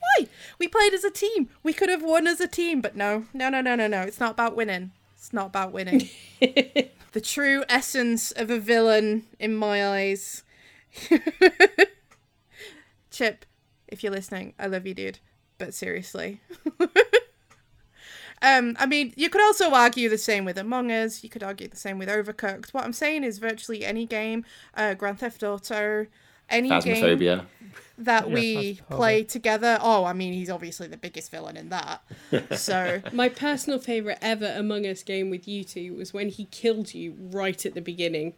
why? We played as a team. We could have won as a team, but no, no, no, no, no, no. It's not about winning. It's not about winning. the true essence of a villain, in my eyes. Chip, if you're listening, I love you, dude. But seriously. um, I mean, you could also argue the same with Among Us. You could argue the same with Overcooked. What I'm saying is virtually any game, uh, Grand Theft Auto, any game Phasmophobia. that Yeah, we play together. Oh, I mean, he's obviously the biggest villain in that. So My personal favourite ever Among Us game with you two was when he killed you right at the beginning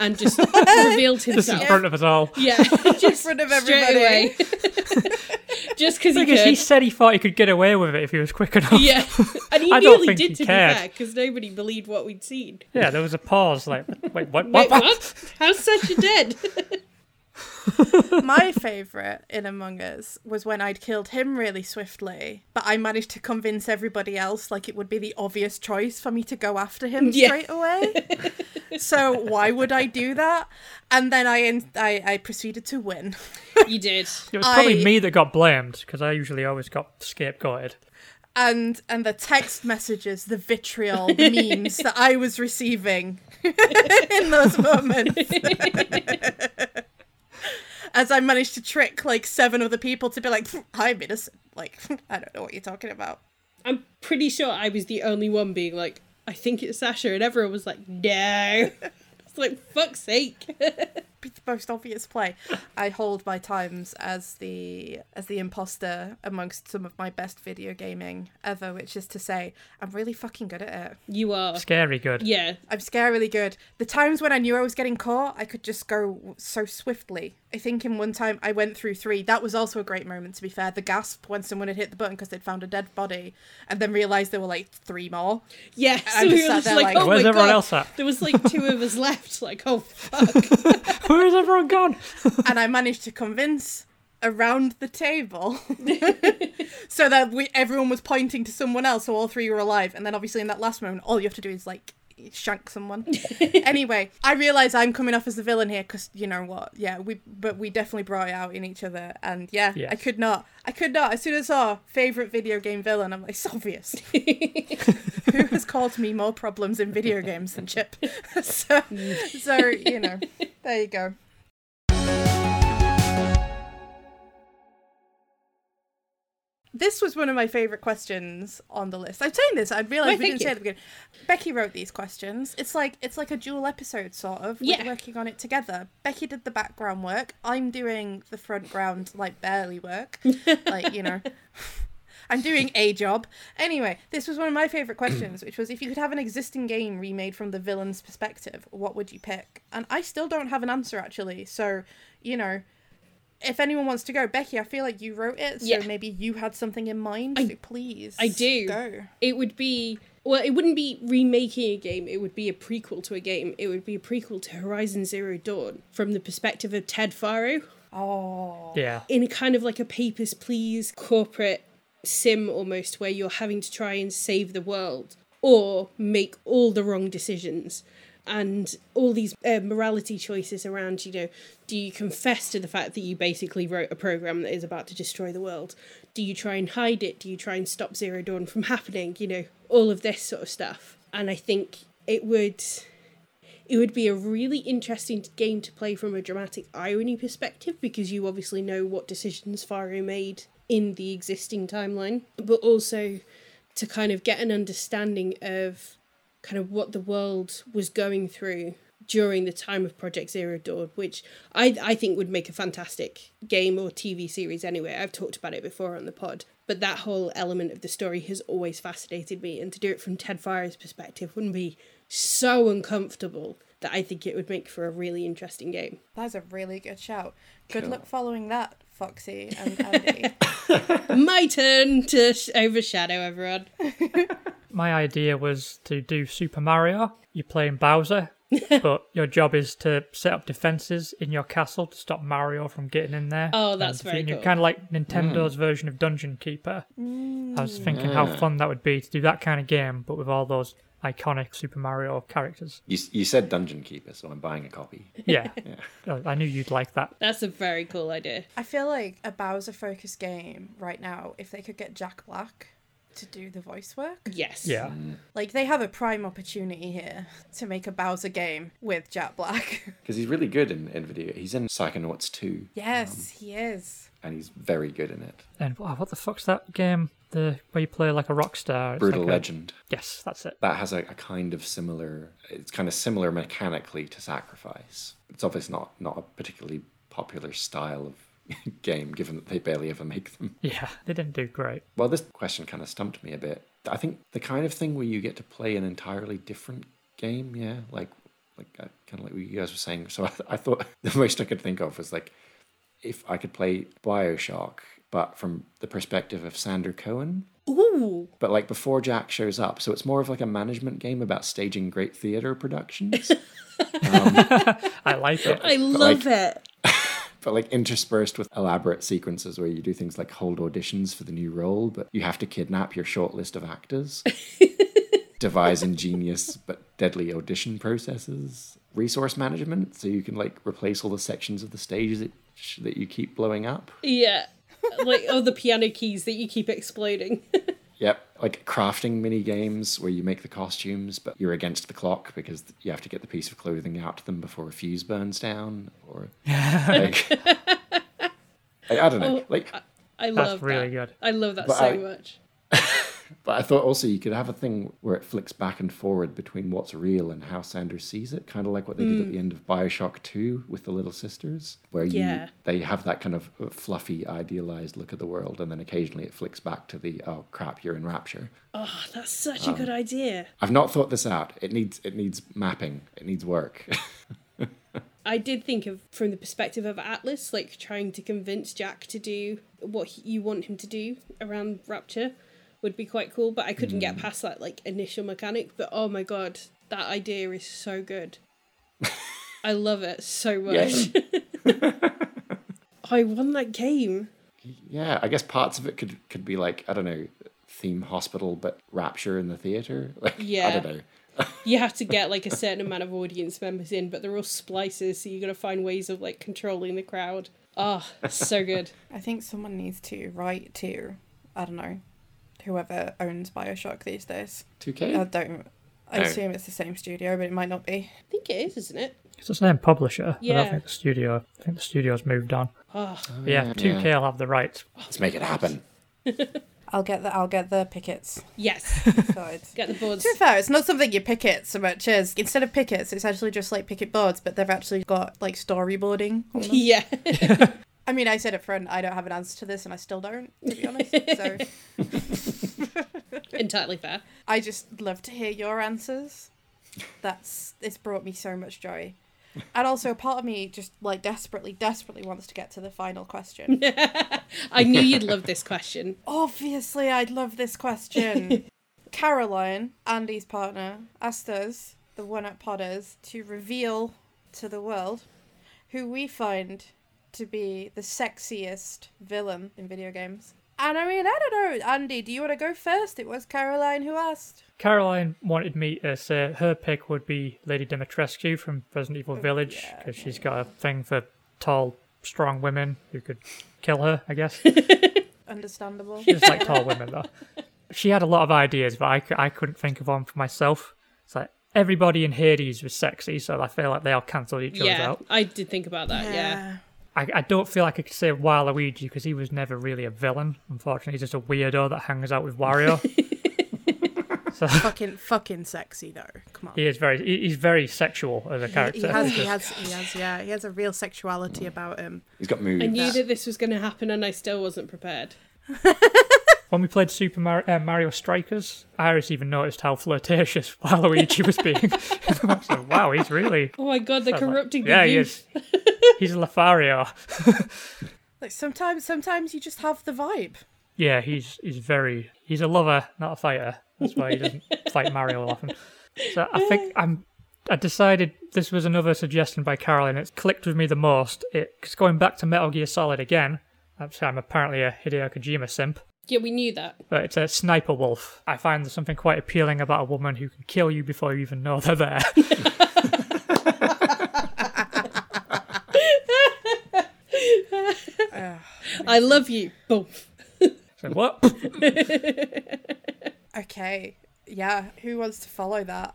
and just revealed Just in front of us all. Yeah, just in front of straight everybody. just because he he said he thought he could get away with it if he was quick enough. Yeah, and he nearly did he to cared. be fair because nobody believed what we'd seen. Yeah, there was a pause. Like, wait, what? Wait, what? what? How's Sasha dead? My favourite in Among Us was when I'd killed him really swiftly, but I managed to convince everybody else like it would be the obvious choice for me to go after him Yeah. straight away. so why would I do that? And then I in- I, I proceeded to win. you did. It was probably I- me that got blamed because I usually always got scapegoated. And and the text messages, the vitriol, the memes that I was receiving in those moments. As I managed to trick like seven other people to be like, I'm innocent. Like, I don't know what you're talking about. I'm pretty sure I was the only one being like, I think it's Sasha, and everyone was like, no. It's like, fuck's sake. Be the most obvious play. I hold my times as the as the imposter amongst some of my best video gaming ever, which is to say, I'm really fucking good at it. you are. Scary good. Yeah. I'm scarily good. The times when I knew I was getting caught, I could just go so swiftly. I think in one time I went through three. That was also a great moment, to be fair. The gasp when someone had hit the button because they'd found a dead body and then realised there were like three more. Yeah. So we just were just there like, like, oh Where's my everyone God. else at? There was like two of us left. Like, oh fuck. Where is everyone gone? and I managed to convince around the table so that we everyone was pointing to someone else so all three were alive and then obviously in that last moment all you have to do is like shank someone. Anyway i realize i'm coming off as the villain here because you know what? Yeah we but we definitely brought it out in each other and yeah i could not i could not. As soon as i saw favorite video game villain i'm like it's obvious. Who has caused me more problems in video games than chip? So so you know there you go This was one of my favourite questions on the list. I'm saying this, I realised Oh, we didn't say you. at the beginning. Becky wrote these questions. It's like it's like a dual episode sort of. Yeah. We're working on it together. Becky did the background work. I'm doing the front ground like barely work. like, you know. I'm doing a job. Anyway, this was one of my favourite questions, which was if you could have an existing game remade from the villain's perspective, what would you pick? And I still don't have an answer actually. So, you know, if anyone wants to go, Becky, I feel like you wrote it, so Yeah. maybe you had something in mind. I- so please, I do. go. It would be well, it wouldn't be remaking a game. It would be a prequel to a game. It would be a prequel to Horizon Zero Dawn from the perspective of Ted Faro Oh, Yeah. in a kind of like a papers please corporate sim almost where you're having to try and save the world or make all the wrong decisions and all these uh, morality choices around you know do you confess to the fact that you basically wrote a program that is about to destroy the world? Do you try and hide it? Do you try and stop zero dawn from happening? You know all of this sort of stuff. And i think it would it would be a really interesting game to play from a dramatic irony perspective because you obviously know what decisions Faro made in the existing timeline, but also to kind of get an understanding of kind of what the world was going through during the time of Project Zero Dawn, which I I think would make a fantastic game or TV series anyway. I've talked about it before on the pod. But that whole element of the story has always fascinated me, and to do it from Ted Faro's perspective wouldn't be so uncomfortable that I think it would make for a really interesting game. that's a really good shout. Good Cool. luck following that, Foxy and Andy. My turn to sh- overshadow everyone. My idea was to do Super Mario. You're playing Bowser, but your job is to set up defenses in your castle to stop Mario from getting in there. Oh, that's And very You're kind of like Nintendo's hmm. version of Dungeon Keeper. I was thinking how fun that would be to do that kind of game, but with all those iconic Super Mario characters. You, you said Dungeon Keeper, so I'm buying a copy. Yeah, Uh, I knew you'd like that. That's a very cool idea. I feel like a Bowser focused game right now, if they could get Jack Black to do the voice work, Yes. Yeah, like they have a prime opportunity here to make a Bowser game with Jack Black. Because he's really good in, in video. He's in Psychonauts 2, yes, he is. and he's very good in it. and wow, what the fuck's that game? The where you play like a rock star. It's Brutal like a- Legend. Yes, that's it. That has a, a kind of similar. It's kind of similar mechanically to Sacrifice. It's obviously not not a particularly popular style of game, given that they barely ever make them. Yeah, they didn't do great. Well, this question kind of stumped me a bit. I think the kind of thing where you get to play an entirely different game, yeah, like like uh, kind of like what you guys were saying. So I, I thought the most I could think of was like if I could play Bioshock, but from the perspective of Sander Cohen. Ooh. But like before Jack shows up, so it's more of like a management game about staging great theater productions, um, I like it. I love like- it. but like interspersed with elaborate sequences where you do things like hold auditions for the new role, but you have to kidnap your short list of actors, devise ingenious but deadly audition processes, resource management, so you can like replace all the sections of the stage that that you keep blowing up. Yeah. Like oh the piano keys that you keep exploding. Yep, like crafting mini games where you make the costumes, but you're against the clock because you have to get the piece of clothing out to them before a fuse burns down, or like, I, I don't know, oh, like. I love that's really that. good. I love that But so I- much. But I thought also you could have a thing where it flicks back and forward between what's real and how Sander's sees it, kind of like what they did at the end of Bioshock Two with the Little Sisters, where you Yeah. they have that kind of fluffy, idealized look at the world, and then occasionally it flicks back to the oh crap, you're in Rapture. Oh, that's such Um, a good idea. I've not thought this out. It needs it needs mapping. It needs work. I did think of from the perspective of Atlas, like trying to convince Jack to do what he- you want him to do around Rapture would be quite cool, but I couldn't get hmm. past that like initial mechanic. But oh my god, that idea is so good. I love it so much. I won that game. yeah, I guess parts of it could could be like I don't know, theme hospital, but Rapture in the theater. Like I Yeah. don't know. You have to get like a certain amount of audience members in, but they're all splicers, so you got to find ways of like controlling the crowd. Oh, so good. I think someone needs to write to, I don't know, whoever owns Bioshock these days. Two I K. don't. I Oh. assume it's the same studio, but it might not be. I think it is, isn't it? It's the same publisher. I Yeah. don't think the studio. I think the studio's moved on. Ah. Oh, But yeah, two K will have the rights. Let's make it happen. I'll get the I'll get the pickets yes. side. Get the boards. To be fair, it's not something you picket so much as instead of pickets, it's actually just like picket boards, but they've actually got like storyboarding. on them. yeah. I mean, I said up front, I don't have an answer to this, and I still don't, to be honest. So Entirely fair. I just love to hear your answers. That's it's brought me so much joy. And also, a part of me just like desperately, desperately wants to get to the final question. I knew you'd love this question. Obviously, I'd love this question. Caroline, Andy's partner, asked us, the one at Podders, to reveal to the world who we find to be the sexiest villain in video games. And I mean, I don't know, Andy, do you want to go first? It was Caroline who asked. Caroline wanted me to say her pick would be Lady Dimitrescu from Resident Evil oh, Village yeah, because she's got a thing for tall, strong women who could kill her. I guess Understandable. she just like tall women though. She had a lot of ideas, but I, I couldn't think of one for myself. It's like everybody in Hades was sexy, so I feel like they all cancelled each other Yeah, out. I did think about that. Yeah. I, I don't feel like I could say Waluigi because he was never really a villain. Unfortunately, he's just a weirdo that hangs out with Wario. so fucking, fucking sexy though. Come on. he is very he- he's very sexual as a character. he has, he has, he has, yeah, he has a real sexuality about him. He's got moves. I knew that this was going to happen, and I still wasn't prepared. When we played Super Mario, uh, Mario Strikers, Iris even noticed how flirtatious Waluigi was being. I was like, wow, he's really. Oh my god, they're I was like, corrupting the yeah, he is. He's a Lothario. Like sometimes, sometimes you just have the vibe. Yeah, he's he's very he's a lover, not a fighter. That's why he doesn't fight Mario often. So I think I'm. I decided this was another suggestion by Caroline. It's clicked with me the most. It's going back to Metal Gear Solid again. I'm I'm apparently a Hideo Kojima simp, Yeah, we knew that. but it's a sniper wolf. I find there's something quite appealing about a woman who can kill you before you even know they're there. I love you. Boom. So what? Okay, yeah. Who wants to follow that?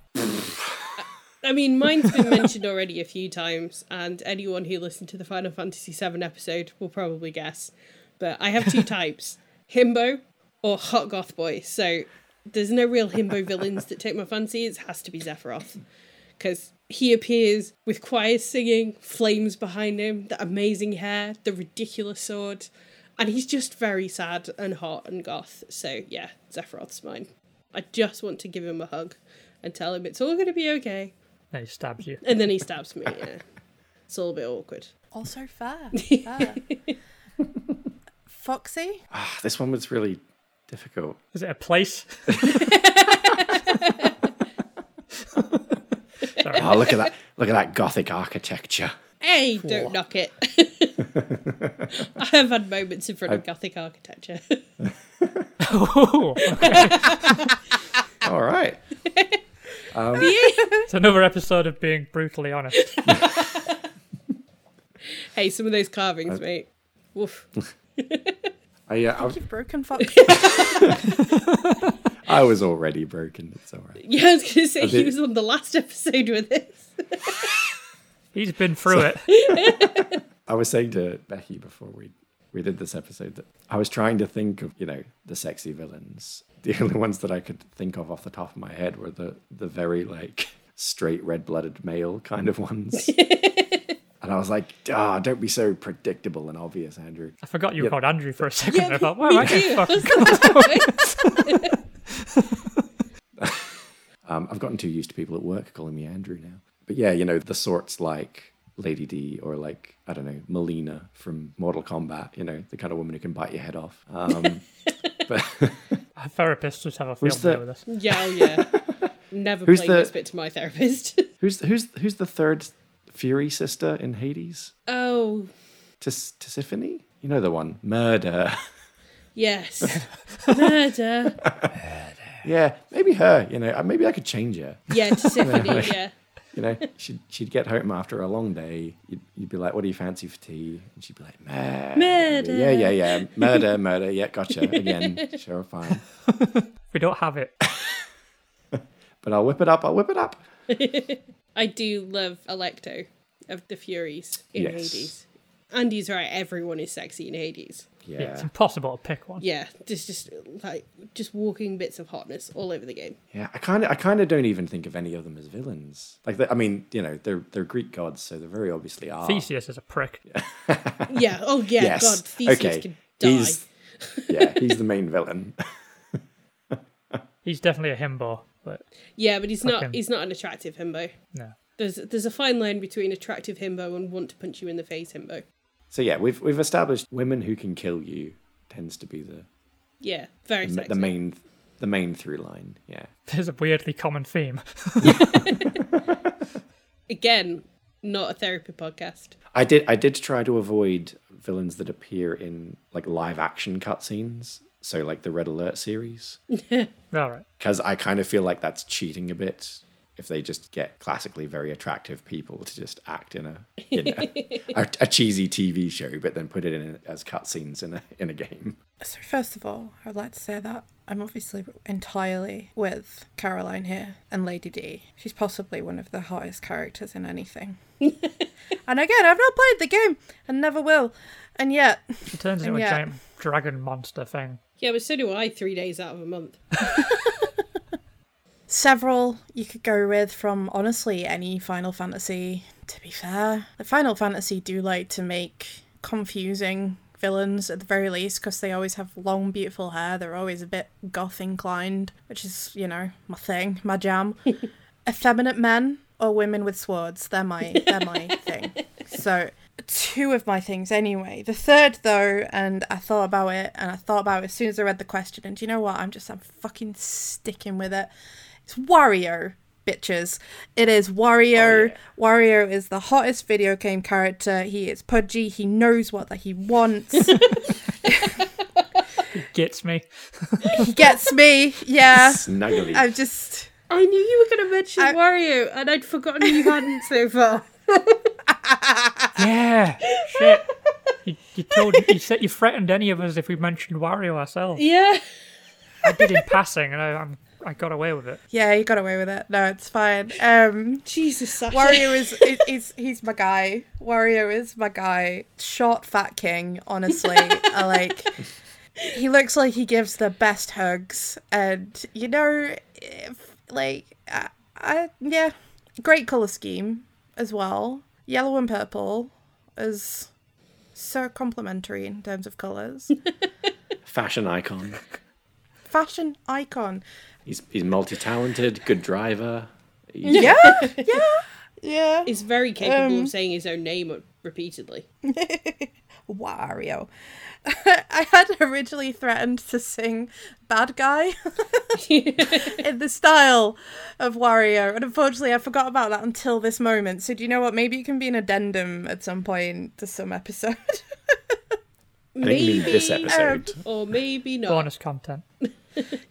I mean, mine's been mentioned already a few times, and anyone who listened to the Final Fantasy VII episode will probably guess. But I have two types himbo or hot goth boy. So there's no real himbo villains that take my fancy. It has to be Sephiroth. Because he appears with choirs singing, flames behind him, the amazing hair, the ridiculous sword. And he's just very sad and hot and goth. So yeah, Sephiroth's mine. I just want to give him a hug and tell him it's all going to be okay. And he stabs you. And then he stabs me. Yeah, it's all a bit awkward. Also fair. fair. Foxy. Ah, this one was really difficult. Is it a place? Oh, look at that! Look at that gothic architecture. Hey, don't knock it. I have had moments in front of Gothic architecture. Oh, All right. it's another episode of being brutally honest. hey, some of those carvings, mate. Woof. I, uh, I, was, You've broken fuck. I was already broken. It's all right. Yeah, I was going to say he did- was on the last episode with this. He's been through it. I was saying to Becky before we we did this episode that I was trying to think of you know the sexy villains. The only ones that I could think of off the top of my head were the the very like straight red blooded male kind of ones. And I was like, ah, don't be so predictable and obvious, Andrew. I forgot you were called Andrew for a second. Yeah, I thought, wow, me I I fucking was Um, I've gotten too used to people at work calling me Andrew now. But yeah, you know, the sorts like Lady D or like, I don't know, Mileena from Mortal Kombat, you know, the kind of woman who can bite your head off. Um, but therapists just have a field Who's day the- with us. Yeah, oh, yeah. Never Who's played the- this bit to my therapist. who's, who's, who's the third Fury sister in Hades? oh, Tis- Tisiphone? You know the one. Murder. yes. Murder. yeah, maybe her, you know, uh, maybe I could change her. Yeah, Tisiphone, yeah. You know, she'd, she'd get home after a long day. You'd, you'd be like, what do you fancy for tea? And she'd be like, murder. Murder. Yeah, yeah, yeah. Murder, murder. Yeah, gotcha. Again, sure, fine. We don't have it. But I'll whip it up. I'll whip it up. I do love Alecto of the Furies in Yes. Hades. Andy's right, everyone is sexy in Hades. Yeah, Yeah. it's impossible to pick one. Yeah, just just like just walking bits of hotness all over the game. Yeah, I kind of, I kind of don't even think of any of them as villains. Like, they- I mean, you know, they're they're Greek gods, so they very obviously are. Theseus is a prick. Yeah. Oh yeah. Yes. God, Theseus okay. can die. He's, yeah, he's the main villain. He's definitely a himbo, but Yeah, but he's not. Fucking- He's not an attractive himbo. no. There's there's a fine line between attractive himbo and want to punch you in the face himbo. So yeah, we've we've established women who can kill you tends to be the Yeah, very the, the main the main through line. Yeah. There's a weirdly common theme. Again, not a therapy podcast. I did I did try to avoid villains that appear in like live action cutscenes. So like the Red Alert series. All right. because I kind of feel like that's cheating a bit if they just get classically very attractive people to just act in a in a, a, a cheesy TV show, but then put it in as cutscenes in a in a game. So first of all, I'd like to say that I'm obviously entirely with Caroline here and Lady D. She's possibly one of the hottest characters in anything. and again, I've not played the game and never will. And yet, She turns into a yet- giant dragon monster thing. Yeah, but so do I. Three days out of a month. several you could go with from honestly any Final Fantasy. To be fair, the Final Fantasy do like to make confusing villains at the very least because they always have long, beautiful hair. They're always a bit goth inclined, which is you know my thing, my jam. Effeminate men or women with swords. They're my they're my thing. So two of my things anyway. The third though, and I thought about it and I thought about it as soon as I read the question, and do you know what? I'm just I'm fucking sticking with it. It's Wario, bitches. It is Wario. Oh, Wario is the hottest video game character. He is pudgy. He knows what that he wants. He gets me. he gets me. Yeah. Snuggly. I'm just I knew you were going to mention I- Wario, and I'd forgotten you hadn't so far. Yeah. Shit. You, you told you said you threatened any of us if we mentioned Wario ourselves. Yeah. I did in passing, and I, I'm I got away with it. yeah, you got away with it. No, it's fine. Um Jesus, Sasha. Wario is is- he's he's my guy. Wario is my guy. Short fat king, honestly. I like he looks like he gives the best hugs and you know if like I, I yeah, great color scheme as well. Yellow and purple is so complementary in terms of colors. Fashion icon. Fashion icon. He's he's multi talented, good driver. He's- Yeah, yeah, yeah. He's very capable Um, of saying his own name repeatedly. Wario. I had originally threatened to sing Bad Guy in the style of Wario, and unfortunately I forgot about that until this moment. So, do you know what? Maybe it can be an addendum at some point to some episode. I think you mean this Maybe, episode. Um, or maybe not. Bonus content.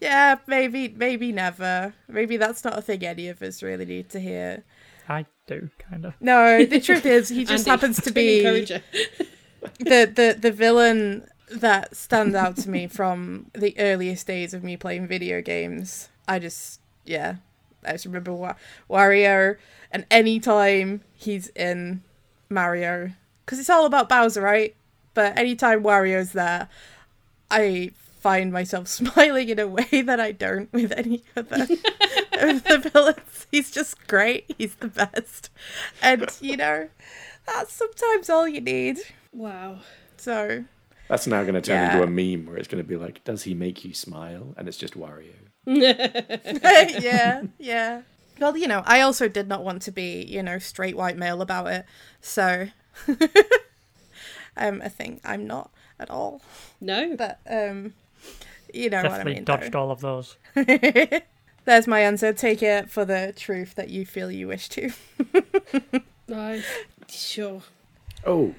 yeah, maybe, maybe never. Maybe that's not a thing any of us really need to hear. I do kind of. No, the truth is, he just Andy, happens to be. The the the villain that stands out to me from the earliest days of me playing video games. I just yeah, I just remember Wa- Wario, and any time he's in Mario, because it's all about Bowser, right? But anytime Wario's there, I find myself smiling in a way that I don't with any other of the villains. He's just great. He's the best, and you know, that's sometimes all you need. Wow. So That's now going to turn Yeah. into a meme where it's going to be like, "Does he make you smile?" And it's just Wario. yeah, yeah. Well, you know, I also did not want to be, you know, straight white male about it. So um I think I'm not at all. No. But um you know Definitely what I mean. dodged all of those. There's my answer. Take it for the truth that you feel you wish to. No. Sure. Oh,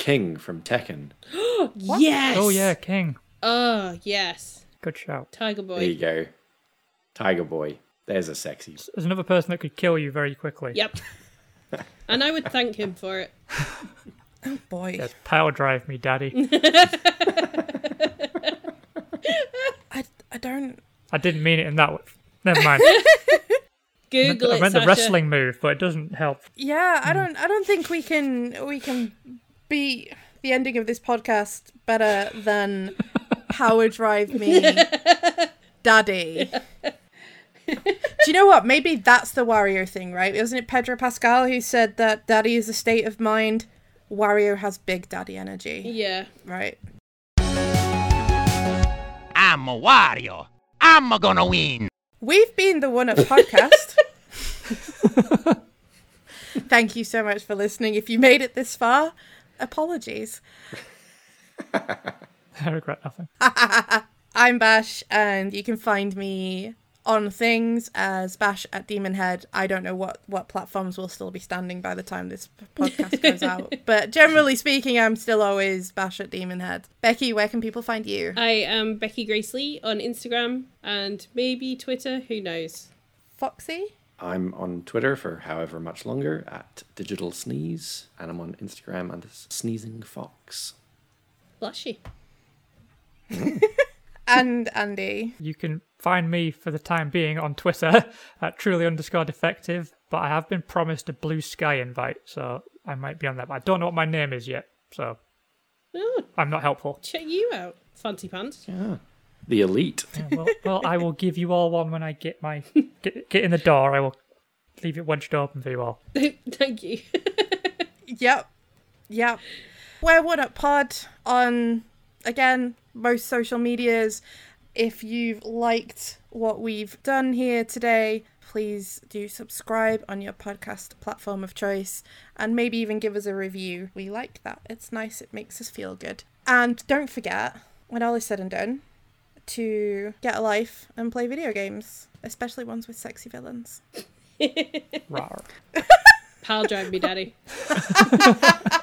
King from Tekken. Yes. Oh yeah, King. Oh, yes. Good shout. Tiger Boy. There you go. Tiger Boy. There's a sexy. There's another person that could kill you very quickly. Yep. and I would thank him for it. Oh boy. Yes, power drive me, daddy. I, I don't I didn't mean it in that way. Never mind. Google I it, meant the Sasha. wrestling move, but it doesn't help. Yeah, I don't I don't think we can we can beat the ending of this podcast better than Power Drive Me Daddy. Do you know what? Maybe that's the Wario thing, right? Wasn't it Pedro Pascal who said that daddy is a state of mind? Wario has big daddy energy, Yeah. right? I'm a Wario. I'm a gonna win. We've been the One Up podcast. Thank you so much for listening. If you made it this far, apologies. I regret nothing. I'm Bash, and you can find me on things as Bash at Demon Head. I don't know what, what platforms will still be standing by the time this podcast goes out, but generally speaking, I'm still always Bash at Demon Head. Becky, where can people find you? I am Becky Grace Lee on Instagram and maybe Twitter, who knows? Foxy? I'm on Twitter for however much longer at Digital Sneeze, and I'm on Instagram under Sneezing Fox. Blushy. you. And Andy. You can find me for the time being on Twitter at truly underscore defective, but I have been promised a blue sky invite, so I might be on that. But I don't know what my name is yet, so Oh, I'm not helpful. check you out, Fancy Pants. Yeah. The elite. Yeah, well, well, I will give you all one when I get my get, get in the door. I will leave it wedged open for you all. Thank you. Yep. Yep. We're One Up Pod on, again, most social medias. If you've liked what we've done here today, please do subscribe on your podcast platform of choice and maybe even give us a review. We like that. It's nice, it makes us feel good. And don't forget, when all is said and done, to get a life and play video games, especially ones with sexy villains. Rawr. Pal drive me, daddy.